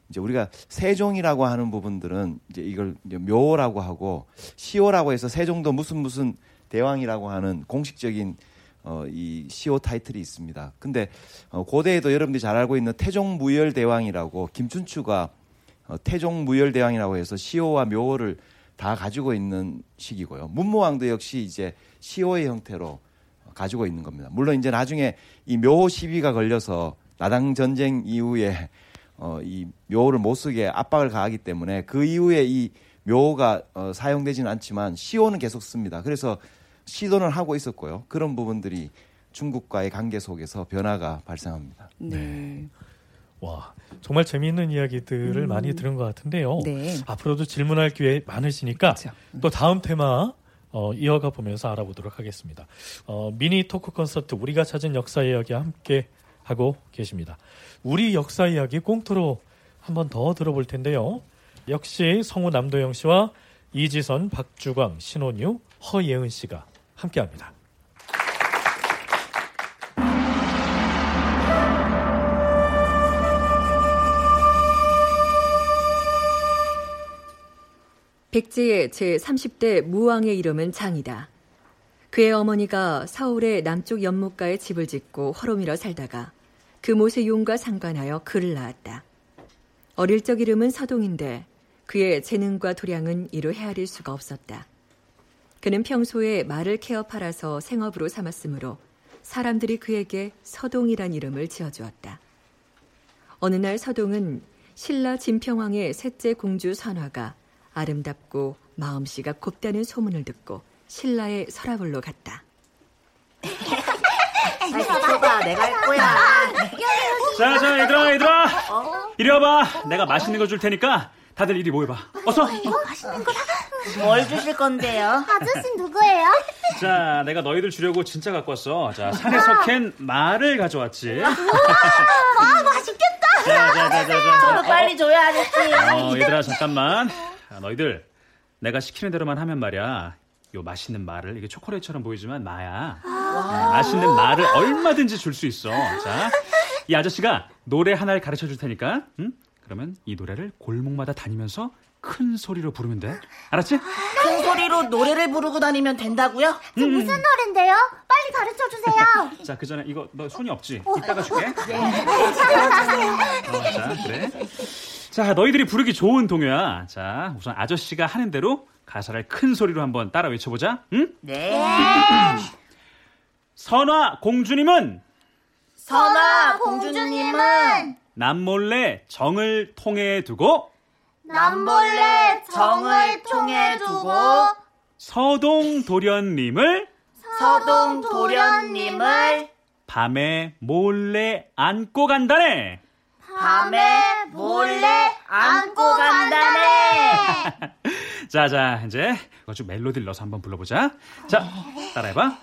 Speaker 5: 이제 우리가 세종이라고 하는 부분들은 이제 이걸 이제 묘라고 하고 시호라고 해서 세종도 무슨 무슨 대왕이라고 하는 공식적인 어, 이 시호 타이틀이 있습니다. 근데 어, 고대에도 여러분들이 잘 알고 있는 태종 무열 대왕이라고 김춘추가 어, 태종 무열 대왕이라고 해서 시호와 묘호를 다 가지고 있는 시기고요. 문무왕도 역시 이제 시호의 형태로 가지고 있는 겁니다. 물론 이제 나중에 이 묘호 시비가 걸려서 나당 전쟁 이후에 어, 이 묘호를 못 쓰게 압박을 가하기 때문에 그 이후에 이 묘호가 어, 사용되지는 않지만 시호는 계속 씁니다. 그래서 시도는 하고 있었고요. 그런 부분들이 중국과의 관계 속에서 변화가 발생합니다. 네. 네.
Speaker 3: 와, 정말 재미있는 이야기들을 음. 많이 들은 것 같은데요. 네. 앞으로도 질문할 기회 많으시니까 그렇죠. 또 다음 테마 어, 이어가 보면서 알아보도록 하겠습니다. 어, 미니 토크 콘서트 우리가 찾은 역사 이야기 함께 하고 계십니다. 우리 역사 이야기 꽁트로 한 번 더 들어볼 텐데요. 역시 성우 남도영 씨와 이지선, 박주광, 신원유, 허예은 씨가 함께합니다.
Speaker 8: 백제의 제30대 무왕의 이름은 장이다. 그의 어머니가 서울의 남쪽 연못가에 집을 짓고 허롬이러 살다가 그 못의 용과 상관하여 그를 낳았다. 어릴 적 이름은 서동인데 그의 재능과 도량은 이루 헤아릴 수가 없었다. 그는 평소에 말을 케어 팔아서 생업으로 삼았으므로 사람들이 그에게 서동이란 이름을 지어주었다. 어느 날 서동은 신라 진평왕의 셋째 공주 선화가 아름답고 마음씨가 곱다는 소문을 듣고 신라의 서라불로 갔다.
Speaker 16: 줘봐, 내가 할 거야.
Speaker 1: 자, 자, 얘들아, 얘들아. 어? 이리 와봐. 내가 맛있는 거 줄 테니까 다들 이리 모여봐. 어서.
Speaker 16: 어, 맛있는 거다. 뭘 주실 건데요?
Speaker 17: 아저씨 누구예요?
Speaker 1: 자, 내가 너희들 주려고 진짜 갖고 왔어. 자, 산에서 캔 말을 가져왔지.
Speaker 17: 와, 맛있겠다.
Speaker 1: 자, 자, 자, 자, 자.
Speaker 16: 저도 빨리 줘야 아저씨.
Speaker 1: 어, 얘들아, 잠깐만. 자, 너희들 내가 시키는 대로만 하면 말이야. 요 맛있는 말을 이게 초콜릿처럼 보이지만 마야. 아~ 맛있는 말을 얼마든지 줄 수 있어. 자, 이 아저씨가 노래 하나를 가르쳐 줄 테니까. 응? 그러면 이 노래를 골목마다 다니면서 큰 소리로 부르면 돼. 알았지?
Speaker 16: 큰 소리로 노래를 부르고 다니면 된다고요?
Speaker 17: 그 음. 무슨 노래인데요? 빨리 가르쳐 주세요.
Speaker 1: 자, 그 전에 이거 너 손이 없지? 어. 이따가 줄게. 네. 어, 자, 그래. 자, 너희들이 부르기 좋은 동요야. 자, 우선 아저씨가 하는 대로 가사를 큰 소리로 한번 따라 외쳐보자. 응?
Speaker 16: 네.
Speaker 1: 선화 공주님은
Speaker 17: 선화 공주님은
Speaker 1: 남몰래 정을 통해 두고
Speaker 17: 남몰래 정을 통해 두고
Speaker 1: 서동 도련님을
Speaker 17: 서동 도련님을
Speaker 1: 밤에 몰래 안고 간다네.
Speaker 17: 밤에 몰래 안고 간다네.
Speaker 1: 자, 자, 이제 아주 멜로디를 넣어서 한번 불러보자. 자, 따라해봐.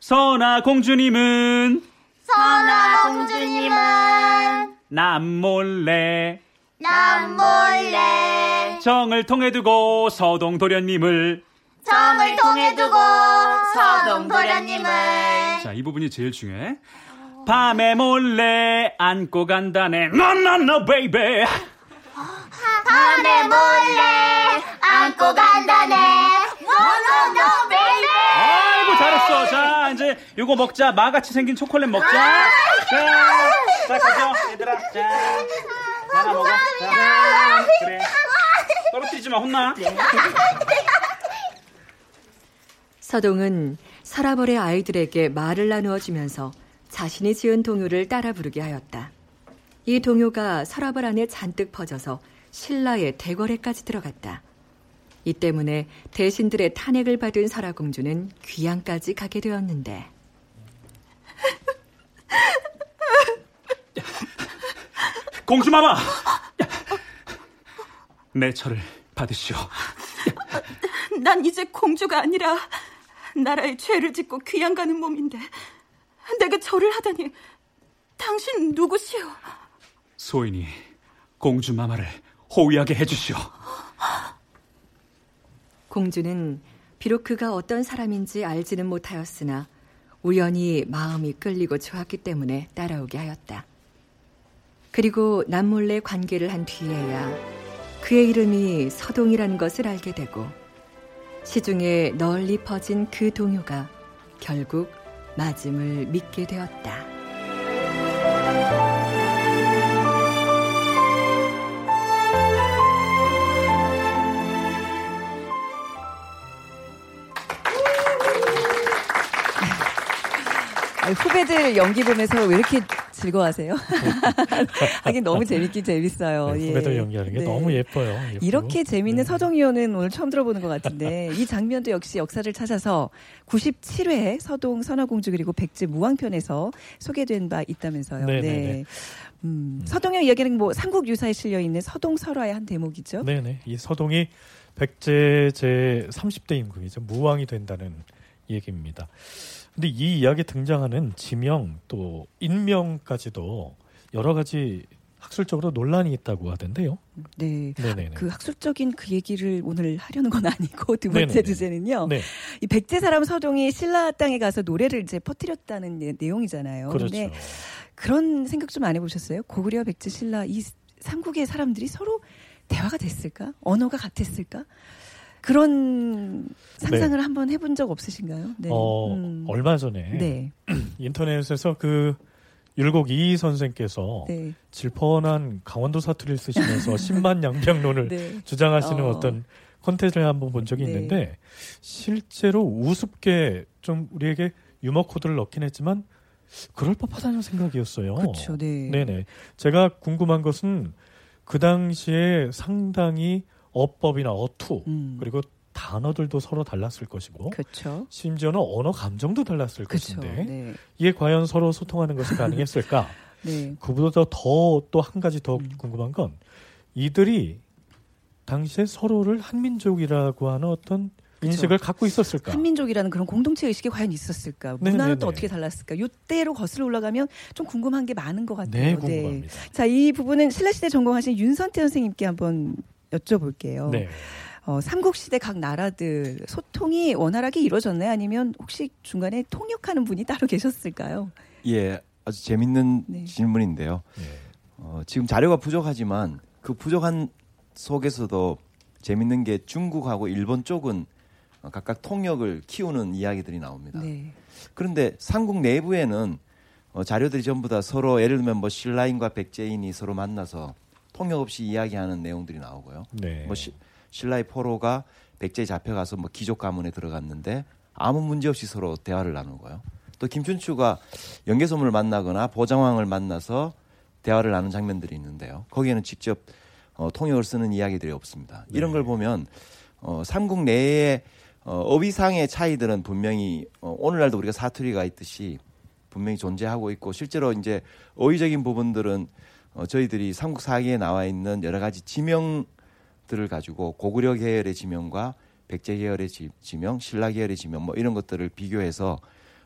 Speaker 1: 선아 공주님은
Speaker 17: 선아 공주님은
Speaker 1: 남 몰래
Speaker 17: 남몰래
Speaker 1: 정을 통해 두고 서동 도련님을
Speaker 17: 정을 통해 두고 서동 도련님을
Speaker 1: 자, 이 부분이 제일 중요해. 밤에 몰래 안고 간다네. No, no, no, baby.
Speaker 17: 밤에 몰래 안고 간다네. No, no, no, baby.
Speaker 1: 아이고, 잘했어. 자, 이제 요거 먹자. 마같이 생긴 초콜릿 먹자. 자, 자, 가져. 얘들아. 자, 하나 먹어. 자, 그래. 떨어뜨리지 마, 혼나.
Speaker 8: 서동은 서라벌의 아이들에게 말을 나누어 주면서 자신이 지은 동요를 따라 부르게 하였다. 이 동요가 서랍을 안에 잔뜩 퍼져서 신라의 대궐에까지 들어갔다. 이 때문에 대신들의 탄핵을 받은 설화공주는 귀양까지 가게 되었는데
Speaker 1: 공주마마! 내 절을 받으시오.
Speaker 10: 난 이제 공주가 아니라 나라의 죄를 짓고 귀양 가는 몸인데 내가 절을 하다니 당신 누구시오?
Speaker 1: 소인이 공주마마를 호위하게 해주시오.
Speaker 8: 공주는 비록 그가 어떤 사람인지 알지는 못하였으나 우연히 마음이 끌리고 좋았기 때문에 따라오게 하였다. 그리고 남몰래 관계를 한 뒤에야 그의 이름이 서동이라는 것을 알게 되고 시중에 널리 퍼진 그 동요가 결국 맞음을 믿게 되었다.
Speaker 2: 후배들 연기 보면서 왜 이렇게 즐거워하세요? 하긴 너무 재밌긴 재밌어요.
Speaker 3: 네, 후배들 예. 연기하는 게 네. 너무 예뻐요.
Speaker 2: 예쁘고. 이렇게 재밌는 네. 서동의원은 오늘 처음 들어보는 것 같은데 이 장면도 역시 역사를 찾아서 97회 서동 선화공주 그리고 백제 무왕편에서 소개된 바 있다면서요. 네네네. 네. 네. 음, 서동의 이야기는 뭐 삼국 유사에 실려 있는 서동 설화의 한 대목이죠.
Speaker 3: 네네. 이 서동이 백제 제 30대 임금이죠. 무왕이 된다는 얘기입니다. 근데 이 이야기에 등장하는 지명 또 인명까지도 여러 가지 학술적으로 논란이 있다고 하던데요.
Speaker 2: 네. 네네네. 그 학술적인 그 얘기를 오늘 하려는 건 아니고 두 번째 네네네. 주제는요. 네. 이 백제 사람 서동이 신라 땅에 가서 노래를 이제 퍼뜨렸다는 네, 내용이잖아요.
Speaker 3: 그렇죠. 근데
Speaker 2: 그런 생각 좀 안 해보셨어요? 고구려, 백제, 신라 이 삼국의 사람들이 서로 대화가 됐을까? 언어가 같았을까? 그런 상상을 네. 한번 해본 적 없으신가요?
Speaker 3: 네. 어, 음. 얼마 전에 네. 인터넷에서 그 율곡 이 선생께서 네. 질펀한 강원도 사투리를 쓰시면서 10만 양평론을 네. 주장하시는 어. 떤 콘텐츠를 한번 본 적이 네. 있는데 실제로 우습게 좀 우리에게 유머 코드를 넣긴 했지만 그럴 법하다는 생각이었어요.
Speaker 2: 그렇죠. 네.
Speaker 3: 네네. 제가 궁금한 것은 그 당시에 상당히 어법이나 어투 음. 그리고 단어들도 서로 달랐을 것이고
Speaker 2: 그쵸.
Speaker 3: 심지어는 언어 감정도 달랐을 그쵸. 것인데 네. 이게 과연 서로 소통하는 것이 가능했을까? 네. 그보다 더 또 한 가지 더 음. 궁금한 건 이들이 당시에 서로를 한민족이라고 하는 어떤. 인식을 갖고 있었을까?
Speaker 2: 한민족이라는 그런 공동체 의식이 과연 있었을까? 문화는 네네네. 또 어떻게 달랐을까? 요때로 거슬러 올라가면 좀 궁금한 게 많은 것 같아요.
Speaker 3: 네, 궁금합니다.
Speaker 2: 네. 자, 이 부분은 신라시대 전공하신 윤선태 선생님께 한번 여쭤볼게요. 네. 어, 삼국시대 각 나라들 소통이 원활하게 이루어졌나요? 아니면 혹시 중간에 통역하는 분이 따로 계셨을까요?
Speaker 5: 예, 아주 재밌는 네. 질문인데요. 네. 어, 지금 자료가 부족하지만 그 부족한 속에서도 재밌는 게 중국하고 일본 쪽은 각각 통역을 키우는 이야기들이 나옵니다. 네. 그런데 삼국 내부에는 어, 자료들이 전부 다 서로 예를 들면 뭐 신라인과 백제인이 서로 만나서 통역 없이 이야기하는 내용들이 나오고요. 네. 뭐 시, 신라의 포로가 백제에 잡혀가서 뭐 귀족 가문에 들어갔는데 아무 문제 없이 서로 대화를 나누고요. 또 김춘추가 연개소문을 만나거나 보장왕을 만나서 대화를 나눈 장면들이 있는데요. 거기에는 직접 어, 통역을 쓰는 이야기들이 없습니다. 이런 네. 걸 보면 어, 삼국 내에 어, 어휘상의 차이들은 분명히 어, 오늘날도 우리가 사투리가 있듯이 분명히 존재하고 있고 실제로 이제 어휘적인 부분들은 어, 저희들이 삼국 사기에 나와 있는 여러 가지 지명들을 가지고 고구려 계열의 지명과 백제 계열의 지, 명 신라 계열의 지명 뭐 이런 것들을 비교해서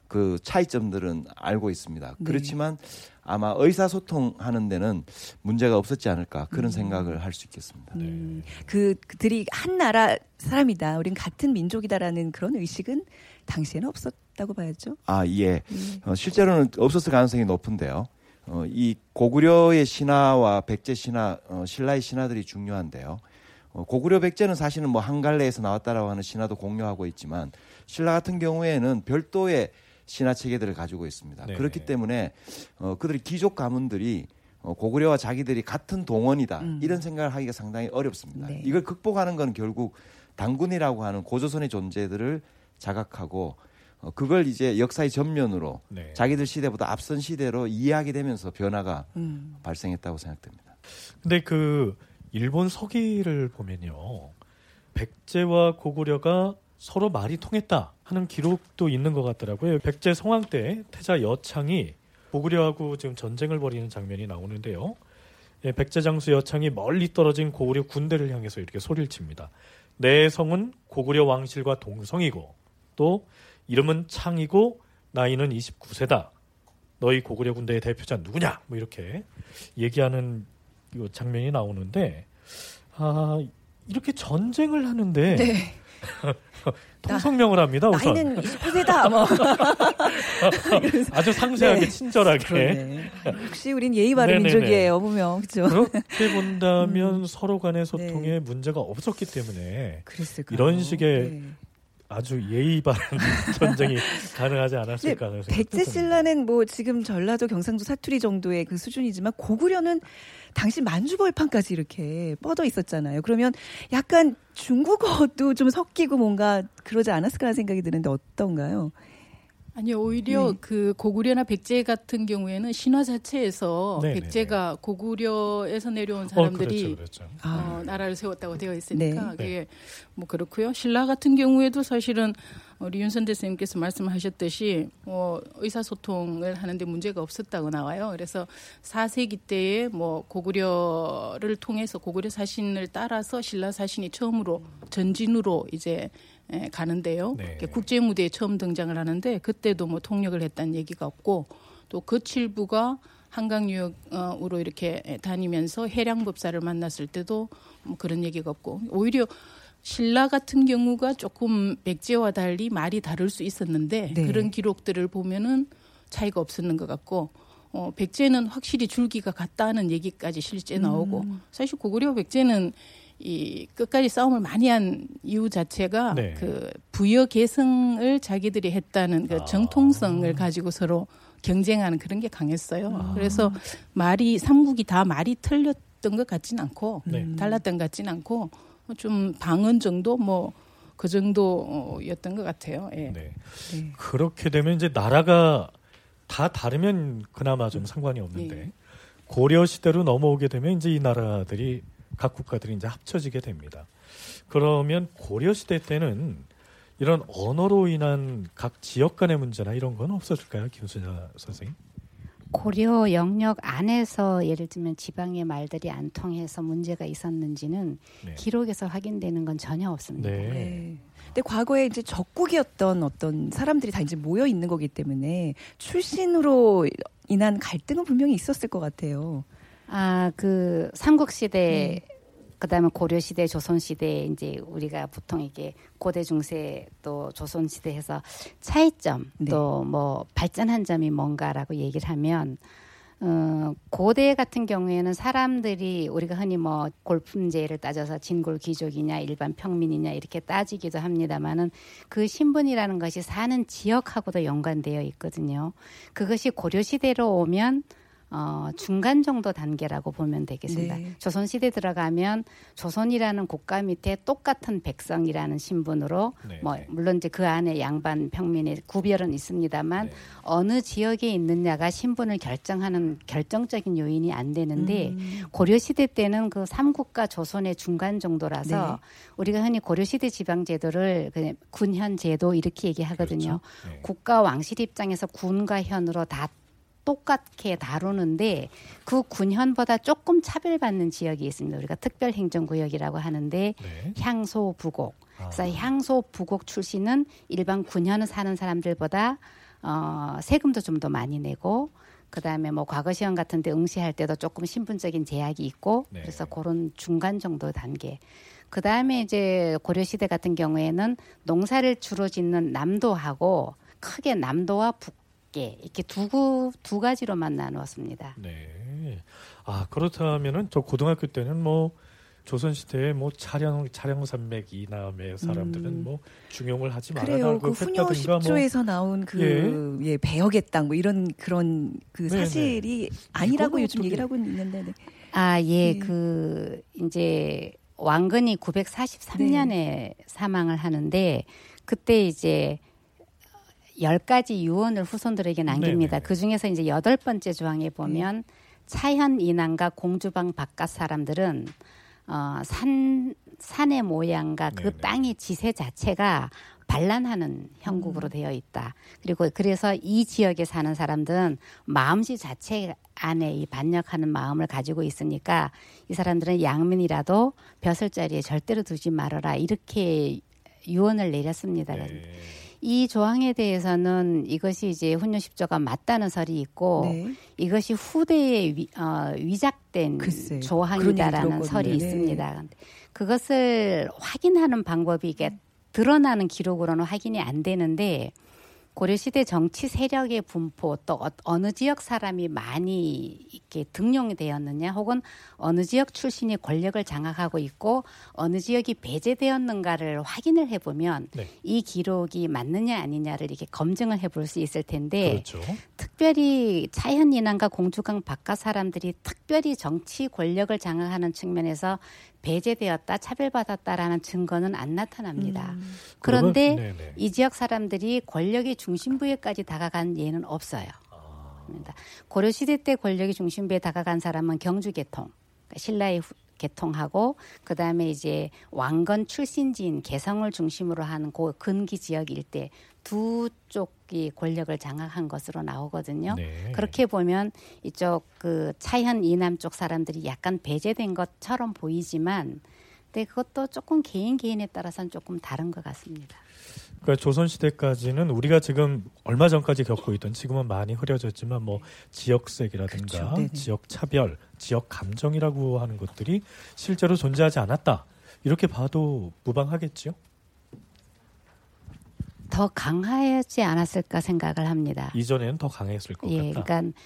Speaker 5: 그 차이점들은 알고 있습니다. 네. 그렇지만 아마 의사소통하는 데는 문제가 없었지 않을까 그런 음. 생각을 할 수 있겠습니다.
Speaker 2: 음. 그 그들이 한 나라 사람이다. 우린 같은 민족이다라는 그런 의식은 당시에는 없었다고 봐야죠.
Speaker 5: 아 예. 음. 어, 실제로는 없었을 가능성이 높은데요. 어, 이 고구려의 신화와 백제 신화, 어, 신라의 신화들이 중요한데요. 어, 고구려 백제는 사실은 뭐 한갈래에서 나왔다라고 하는 신화도 공유하고 있지만 신라 같은 경우에는 별도의 신화 체계들을 가지고 있습니다. 네 그렇기 때문에 어, 그들의 귀족 가문들이 어, 고구려와 자기들이 같은 동원이다 음. 이런 생각을 하기가 상당히 어렵습니다. 네. 이걸 극복하는 건 결국 당군이라고 하는 고조선의 존재들을 자각하고 어, 그걸 이제 역사의 전면으로 네. 자기들 시대보다 앞선 시대로 이해하게 되면서 변화가 음. 발생했다고 생각됩니다.
Speaker 3: 근데 그 일본 서기를 보면요. 백제와 고구려가 서로 말이 통했다 하는 기록도 있는 것 같더라고요. 백제 성황 때 태자 여창이 고구려하고 지금 전쟁을 벌이는 장면이 나오는데요. 예, 백제 장수 여창이 멀리 떨어진 고구려 군대를 향해서 이렇게 소리를 칩니다. 내 성은 고구려 왕실과 동성이고 또 이름은 창이고 나이는 29세다. 너희 고구려 군대의 대표자 누구냐? 뭐 이렇게 얘기하는 이 장면이 나오는데 아 이렇게 전쟁을 하는데 네. 통성명을 합니다. 우선.
Speaker 2: 나이는 29세다. 뭐.
Speaker 3: 아주 상세하게 네. 친절하게. 그러네.
Speaker 2: 역시 우린 예의 바른 민족이에요. 보면 그렇죠.
Speaker 3: 그렇게 본다면 음. 서로 간의 소통에 네. 문제가 없었기 때문에 그랬을까요? 이런 식의 네. 아주 예의 바른 전쟁이 가능하지 않았을까 하는
Speaker 2: 백제 신라는 뭐 지금 전라도 경상도 사투리 정도의 그 수준이지만 고구려는 당시 만주벌판까지 이렇게 뻗어 있었잖아요. 그러면 약간 중국어도 좀 섞이고 뭔가 그러지 않았을까 하는 생각이 드는데 어떤가요?
Speaker 4: 아니요, 오히려 네. 그 고구려나 백제 같은 경우에는 신화 자체에서 네네네. 백제가 고구려에서 내려온 사람들이 어, 그렇죠, 그렇죠. 어, 나라를 세웠다고 되어 있으니까 네. 그게 뭐 그렇고요. 신라 같은 경우에도 사실은 우리 윤선 대선님께서 말씀하셨듯이 뭐 의사소통을 하는데 문제가 없었다고 나와요. 그래서 4세기 때에 뭐 고구려를 통해서 고구려 사신을 따라서 신라 사신이 처음으로 전진으로 이제 예, 가는데요. 네. 국제 무대에 처음 등장을 하는데 그때도 뭐 통역을 했다는 얘기가 없고 또그 칠부가 한강 유역으로 이렇게 다니면서 해량법사를 만났을 때도 뭐 그런 얘기가 없고 오히려 신라 같은 경우가 조금 백제와 달리 말이 다를 수 있었는데 네. 그런 기록들을 보면은 차이가 없었는 것 같고 어, 백제는 확실히 줄기가 같다는 얘기까지 실제 나오고 음. 사실 고구려 백제는 이 끝까지 싸움을 많이 한 이유 자체가 네. 그 부여 계승을 자기들이 했다는 그 아. 정통성을 가지고 서로 경쟁하는 그런 게 강했어요. 아. 그래서 말이 삼국이 다 말이 틀렸던 것 같진 않고 네. 달랐던 것 같진 않고 좀 방언 정도 뭐 그 정도였던 것 같아요. 예. 네.
Speaker 3: 네. 그렇게 되면 이제 나라가 다 다르면 그나마 좀 상관이 없는데 네. 고려 시대로 넘어오게 되면 이제 이 나라들이 각 국가들이 이제 합쳐지게 됩니다. 그러면 고려 시대 때는 이런 언어로 인한 각 지역 간의 문제나 이런 건 없었을까요, 김수자 선생님?
Speaker 6: 고려 영역 안에서 예를 들면 지방의 말들이 안 통해서 문제가 있었는지는 네. 기록에서 확인되는 건 전혀 없습니다. 네. 네.
Speaker 2: 근데 과거에 이제 적국이었던 어떤 사람들이 다 이제 모여 있는 거기 때문에 출신으로 인한 갈등은 분명히 있었을 것 같아요.
Speaker 6: 아, 그 삼국 시대 네. 그다음에 고려 시대, 조선 시대 이제 우리가 보통 이게 고대 중세 또 조선 시대 해서 차이점 네. 또뭐 발전한 점이 뭔가라고 얘기를 하면 어, 고대 같은 경우에는 사람들이 우리가 흔히 뭐 골품제를 따져서 진골 귀족이냐 일반 평민이냐 이렇게 따지기도 합니다만은 그 신분이라는 것이 사는 지역하고도 연관되어 있거든요. 그것이 고려 시대로 오면 어, 중간 정도 단계라고 보면 되겠습니다. 네. 조선 시대 들어가면 조선이라는 국가 밑에 똑같은 백성이라는 신분으로 네. 뭐 네. 물론 이제 그 안에 양반 평민의 구별은 있습니다만 네. 어느 지역에 있느냐가 신분을 결정하는 결정적인 요인이 안 되는데 음. 고려 시대 때는 그 삼국과 조선의 중간 정도라서 네. 우리가 흔히 고려 시대 지방 제도를 그냥 군현 제도 이렇게 얘기하거든요. 그렇죠. 네. 국가 왕실 입장에서 군과 현으로 다 똑같게 다루는데 그 군현보다 조금 차별받는 지역이 있습니다. 우리가 특별행정구역이라고 하는데 네. 향소 부곡. 그래서 아. 향소 부곡 출신은 일반 군현을 사는 사람들보다 어, 세금도 좀 더 많이 내고 그다음에 뭐 과거 시험 같은 데 응시할 때도 조금 신분적인 제약이 있고 네. 그래서 그런 중간 정도 단계. 그다음에 이제 고려 시대 같은 경우에는 농사를 주로 짓는 남도하고 크게 남도와 북 개 이렇게 두, 두 가지로만 나누었습니다.
Speaker 3: 네. 아 그렇다면은 저 고등학교 때는 뭐 조선 시대에 뭐 차량 차량 산맥 이남의 사람들은 음. 뭐 중용을 하지 말아라.
Speaker 2: 그래요. 그 훈요 10조에서 뭐. 나온 그 예. 예, 배역의 땅뭐 이런 그런 그 네네. 사실이 아니라고 요즘 얘기를 하고 있는데. 네.
Speaker 6: 아, 예. 네. 그 이제 왕건이 943년에 네. 사망을 하는데 그때 이제 열가지 유언을 후손들에게 남깁니다. 그 중에서 이제 여덟 번째 조항에 보면 네. 차현 이남과 공주방 바깥 사람들은 어, 산 산의 모양과 그 네네. 땅의 지세 자체가 반란하는 형국으로 음. 되어 있다. 그리고 그래서 이 지역에 사는 사람들은 마음씨 자체 안에 이 반역하는 마음을 가지고 있으니까 이 사람들은 양면이라도 벼슬 자리에 절대로 두지 말아라 이렇게 유언을 내렸습니다. 네. 이 조항에 대해서는 이것이 이제 훈련 십조가 맞다는 설이 있고 네. 이것이 후대에 위, 어, 위작된 글쎄, 조항이다라는 설이 네. 있습니다. 그것을 확인하는 방법이 이게 드러나는 기록으로는 확인이 안 되는데 고려시대 정치 세력의 분포 또 어, 어느 지역 사람이 많이 이렇게 등용이 되었느냐 혹은 어느 지역 출신이 권력을 장악하고 있고 어느 지역이 배제되었는가를 확인을 해보면 네. 이 기록이 맞느냐 아니냐를 이렇게 검증을 해볼 수 있을 텐데 그렇죠. 특별히 차현 인왕과 공주강 바깥 사람들이 특별히 정치 권력을 장악하는 측면에서 배제되었다, 차별받았다라는 증거는 안 나타납니다. 음. 그런데 그러면, 이 지역 사람들이 권력의 중심부에까지 다가간 예는 없어요. 아. 고려 시대 때 권력의 중심부에 다가간 사람은 경주 계통, 그러니까 신라의 개통하고 그 다음에 이제 왕건 출신지인 개성을 중심으로 하는 그 근기 지역 일대 두 쪽이 권력을 장악한 것으로 나오거든요. 네. 그렇게 보면 이쪽 그 차현 이남 쪽 사람들이 약간 배제된 것처럼 보이지만 근데 그것도 조금 개인 개인에 따라서는 조금 다른 것 같습니다.
Speaker 3: 그러니까 조선 시대까지는 우리가 지금 얼마 전까지 겪고 있던 지금은 많이 흐려졌지만 뭐 지역색이라든가 그렇죠. 지역 차별, 지역 감정이라고 하는 것들이 실제로 존재하지 않았다. 이렇게 봐도 무방하겠죠.
Speaker 6: 더 강하지 않았을까 생각을 합니다.
Speaker 3: 이전에는 더 강했을 것
Speaker 6: 예,
Speaker 3: 같다.
Speaker 6: 그러니까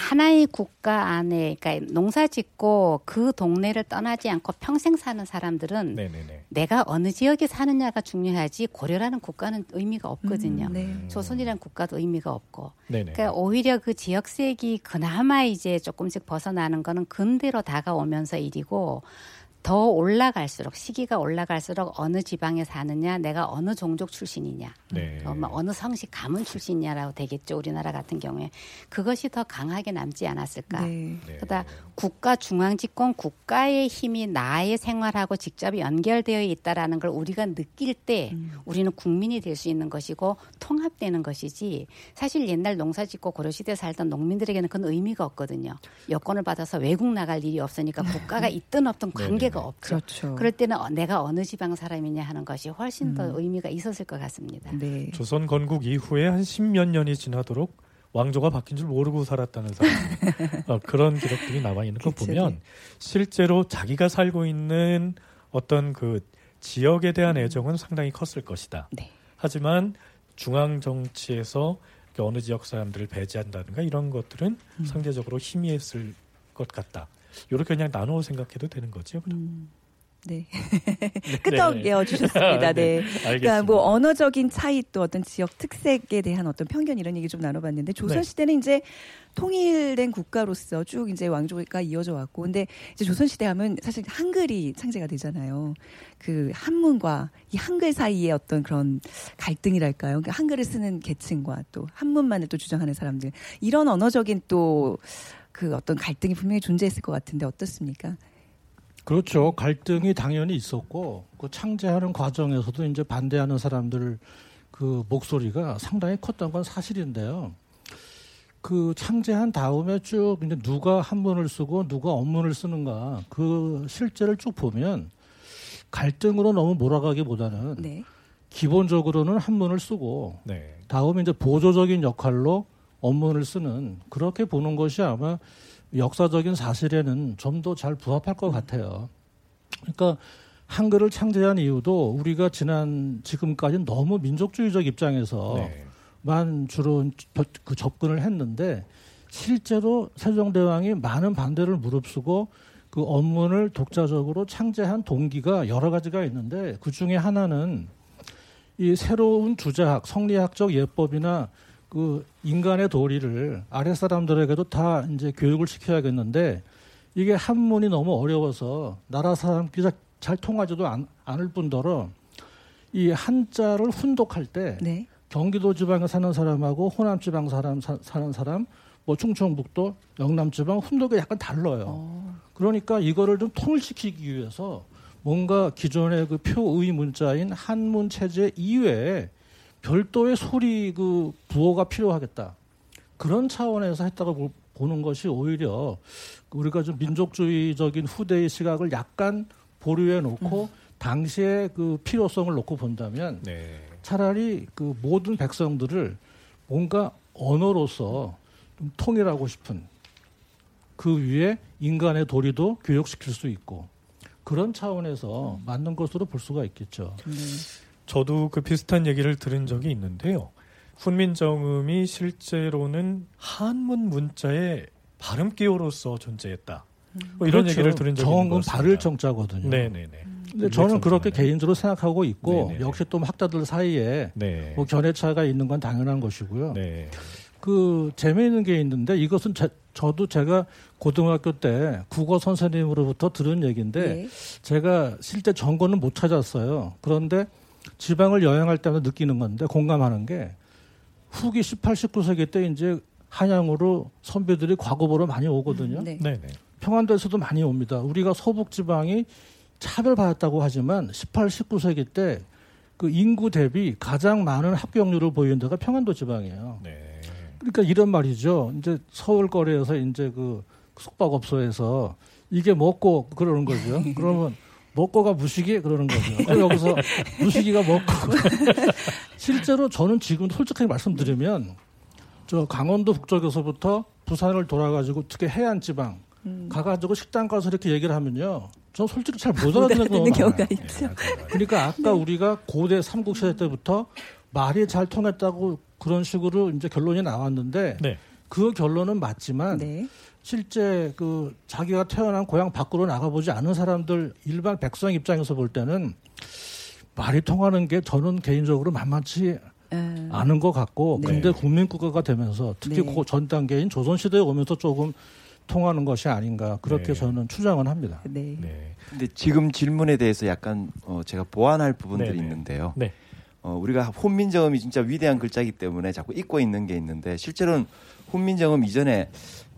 Speaker 6: 하나의 국가 안에 그러니까 농사 짓고 그 동네를 떠나지 않고 평생 사는 사람들은 네네네. 내가 어느 지역에 사느냐가 중요하지 고려라는 국가는 의미가 없거든요. 음, 네. 조선이라는 국가도 의미가 없고. 네네. 그러니까 오히려 그 지역색이 그나마 이제 조금씩 벗어나는 거는 근대로 다가오면서 일이고 더 올라갈수록 시기가 올라갈수록 어느 지방에 사느냐, 내가 어느 종족 출신이냐, 네. 어, 뭐 어느 성씨 가문 출신이냐라고 되겠죠. 우리나라 같은 경우에 그것이 더 강하게 남지 않았을까. 네. 그러다 국가 중앙 집권 국가의 힘이 나의 생활하고 직접 연결되어 있다라는 걸 우리가 느낄 때 음. 우리는 국민이 될 수 있는 것이고 통합되는 것이지 사실 옛날 농사 짓고 고려시대 살던 농민들에게는 그건 의미가 없거든요. 여권을 받아서 외국 나갈 일이 없으니까 국가가 있든 없든 관계 문제가 없죠. 그렇죠. 그럴 때는 어, 내가 어느 지방 사람이냐 하는 것이 훨씬 더 음. 의미가 있었을 것 같습니다. 네.
Speaker 3: 조선 건국 이후에 한 십몇 년이 지나도록 왕조가 바뀐 줄 모르고 살았다는 사람 어, 그런 기록들이 남아 있는 거 보면 네. 실제로 자기가 살고 있는 어떤 그 지역에 대한 음. 애정은 상당히 컸을 것이다. 네. 하지만 중앙 정치에서 어느 지역 사람들을 배제한다든가 이런 것들은 음. 상대적으로 희미했을 것 같다. 이렇게 그냥 나누어 생각해도 되는 거죠. 음.
Speaker 2: 네. 끄덕여 주셨습니다. 네. 네. 그러니까 뭐 언어적인 차이 또 어떤 지역 특색에 대한 어떤 편견 이런 얘기 좀 나눠봤는데 조선 네. 시대는 이제 통일된 국가로서 쭉 이제 왕조가 이어져 왔고 근데 이제 조선 시대 하면 사실 한글이 창제가 되잖아요. 그 한문과 이 한글 사이의 어떤 그런 갈등이랄까요? 그러니까 한글을 쓰는 계층과 또 한문만을 또 주장하는 사람들 이런 언어적인 또 그 어떤 갈등이 분명히 존재했을 것 같은데 어떻습니까?
Speaker 7: 그렇죠. 갈등이 당연히 있었고 그 창제하는 과정에서도 이제 반대하는 사람들 그 목소리가 상당히 컸던 건 사실인데요. 그 창제한 다음에 쭉 이제 누가 한문을 쓰고 누가 언문을 쓰는가 그 실제를 쭉 보면 갈등으로 너무 몰아가기보다는 네. 기본적으로는 한문을 쓰고 네. 다음에 이제 보조적인 역할로 언문을 쓰는 그렇게 보는 것이 아마 역사적인 사실에는 좀 더 잘 부합할 것 같아요. 그러니까 한글을 창제한 이유도 우리가 지난 지금까지 너무 민족주의적 입장에서만 네. 주로 그 접근을 했는데 실제로 세종대왕이 많은 반대를 무릅쓰고 그 언문을 독자적으로 창제한 동기가 여러 가지가 있는데 그 중에 하나는 이 새로운 주자학, 성리학적 예법이나 그 인간의 도리를 아랫 사람들에게도 다 이제 교육을 시켜야겠는데 이게 한문이 너무 어려워서 나라 사람끼리 잘 통하지도 않, 을 뿐더러 이 한자를 훈독할 때 네. 경기도 지방에 사는 사람하고 호남 지방 사람 사, 는 사람, 뭐 충청북도, 영남 지방, 훈독이 약간 달라요. 어. 그러니까 이거를 좀 통일시키기 위해서 뭔가 기존의 그 표의 문자인 한문 체제 이외에 별도의 소리 그 부호가 필요하겠다. 그런 차원에서 했다고 보는 것이 오히려 우리가 좀 민족주의적인 후대의 시각을 약간 보류해 놓고 음. 당시의 그 필요성을 놓고 본다면 네. 차라리 그 모든 백성들을 뭔가 언어로서 좀 통일하고 싶은 그 위에 인간의 도리도 교육시킬 수 있고 그런 차원에서 음. 맞는 것으로 볼 수가 있겠죠. 네.
Speaker 3: 저도 그 비슷한 얘기를 들은 적이 있는데요. 훈민정음이 실제로는 한문 문자의 발음 기호로서 존재했다. 뭐 이런 그렇죠. 얘기를 들은 적이
Speaker 7: 있는 발을 정자거든요.
Speaker 3: 네네네.
Speaker 7: 근데 저는 그렇게 개인적으로 생각하고 있고 네네네. 역시 또 학자들 사이에 네. 뭐 견해 차가 있는 건 당연한 것이고요. 네. 그 재미있는 게 있는데 이것은 제, 저도 제가 고등학교 때 국어 선생님으로부터 들은 얘기인데 네. 제가 실제 정거는 못 찾았어요. 그런데 지방을 여행할 때마다 느끼는 건데 공감하는 게 후기 18, 19세기 때 이제 한양으로 선배들이 과거보러 많이 오거든요. 네. 네. 평안도에서도 많이 옵니다. 우리가 서북 지방이 차별받았다고 하지만 18, 19세기 때 그 인구 대비 가장 많은 합격률을 보이는 데가 평안도 지방이에요. 네. 그러니까 이런 말이죠. 이제 서울 거리에서 이제 그 숙박업소에서 이게 먹고 그러는 거죠. 그러면 먹고가 무식이 그러는 거죠. 여기서 무식이가 먹고 실제로 저는 지금 솔직하게 말씀드리면 저 강원도 북쪽에서부터 부산을 돌아가지고 특히 해안 지방 음. 가가지고 식당 가서 이렇게 얘기를 하면요. 전 솔직히 잘 못 알아듣는
Speaker 2: 경우가 있죠.
Speaker 7: 그러니까 아까 네. 우리가 고대 삼국 시대 때부터 말이 잘 통했다고 그런 식으로 이제 결론이 나왔는데 네. 그 결론은 맞지만 네. 실제 그 자기가 태어난 고향 밖으로 나가보지 않은 사람들 일반 백성 입장에서 볼 때는 말이 통하는 게 저는 개인적으로 만만치 음. 않은 것 같고 네. 근데 국민국가가 되면서 특히 네. 전 단계인 조선시대에 오면서 조금 통하는 것이 아닌가 그렇게 네. 저는 추정은 합니다.
Speaker 5: 네. 네. 근데 지금 질문에 대해서 약간 어 제가 보완할 부분들이 네, 네. 있는데요. 네. 어 우리가 혼민정음이 진짜 위대한 글자이기 때문에 자꾸 잊고 있는 게 있는데 실제로는 혼민정음 이전에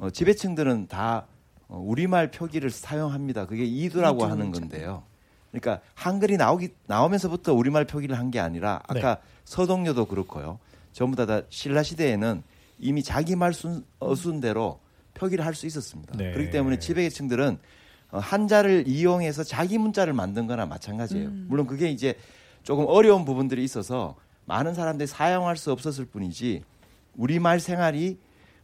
Speaker 5: 어 지배층들은 다 어, 우리말 표기를 사용합니다. 그게 이두라고 하는 건데요. 그러니까 한글이 나오기 나오면서부터 우리말 표기를 한 게 아니라 아까 네. 서동료도 그렇고요. 전부 다, 다 신라 시대에는 이미 자기 말 순, 어순대로 표기를 할 수 있었습니다. 네. 그렇기 때문에 지배계층들은 어, 한자를 이용해서 자기 문자를 만든 거나 마찬가지예요. 음. 물론 그게 이제 조금 어려운 부분들이 있어서 많은 사람들이 사용할 수 없었을 뿐이지 우리말 생활이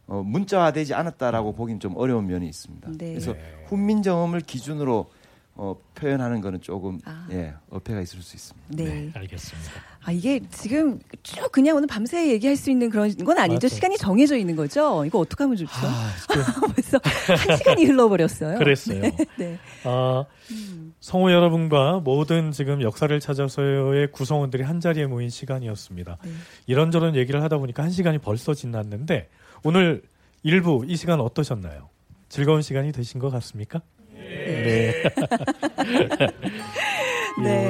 Speaker 5: 어, 문자화되지 않았다라고 보기는 좀 어려운 면이 있습니다. 네. 그래서 훈민정음을 기준으로 어, 표현하는 거는 조금 아. 예 어폐가 있을 수 있습니다.
Speaker 3: 네. 네. 알겠습니다.
Speaker 2: 아 이게 지금 쭉 그냥 오늘 밤새 얘기할 수 있는 그런 건 아니죠. 맞아. 시간이 정해져 있는 거죠. 이거 어떻게 하면 좋죠? 아, 벌써 한 시간이 흘러버렸어요.
Speaker 3: 그랬어요. 네. 네. 아, 음. 성우 여러분과 모든 지금 역사를 찾아서의 구성원들이 한 자리에 모인 시간이었습니다. 네. 이런저런 얘기를 하다 보니까 한 시간이 벌써 지났는데 오늘 일부 이 시간 어떠셨나요? 즐거운 시간이 되신 것 같습니까? 네.
Speaker 2: 네,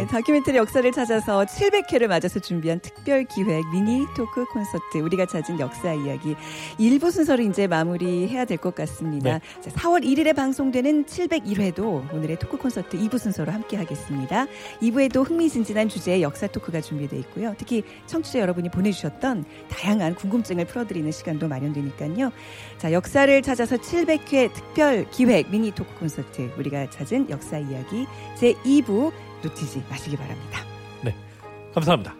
Speaker 2: 다큐멘터리 역사를 찾아서 700회를 맞아서 준비한 특별 기획 미니 토크 콘서트 우리가 찾은 역사 이야기 1부 순서를 이제 마무리해야 될 것 같습니다. 네. 자, 4월 1일에 방송되는 701회도 오늘의 토크 콘서트 2부 순서로 함께 하겠습니다. 2부에도 흥미진진한 주제의 역사 토크가 준비되어 있고요. 특히 청취자 여러분이 보내주셨던 다양한 궁금증을 풀어드리는 시간도 마련되니까요. 자, 역사를 찾아서 700회 특별 기획 미니 토크 콘서트 우리가 찾은 역사 이야기 제2부 놓치지 마시기 바랍니다.
Speaker 3: 네. 감사합니다.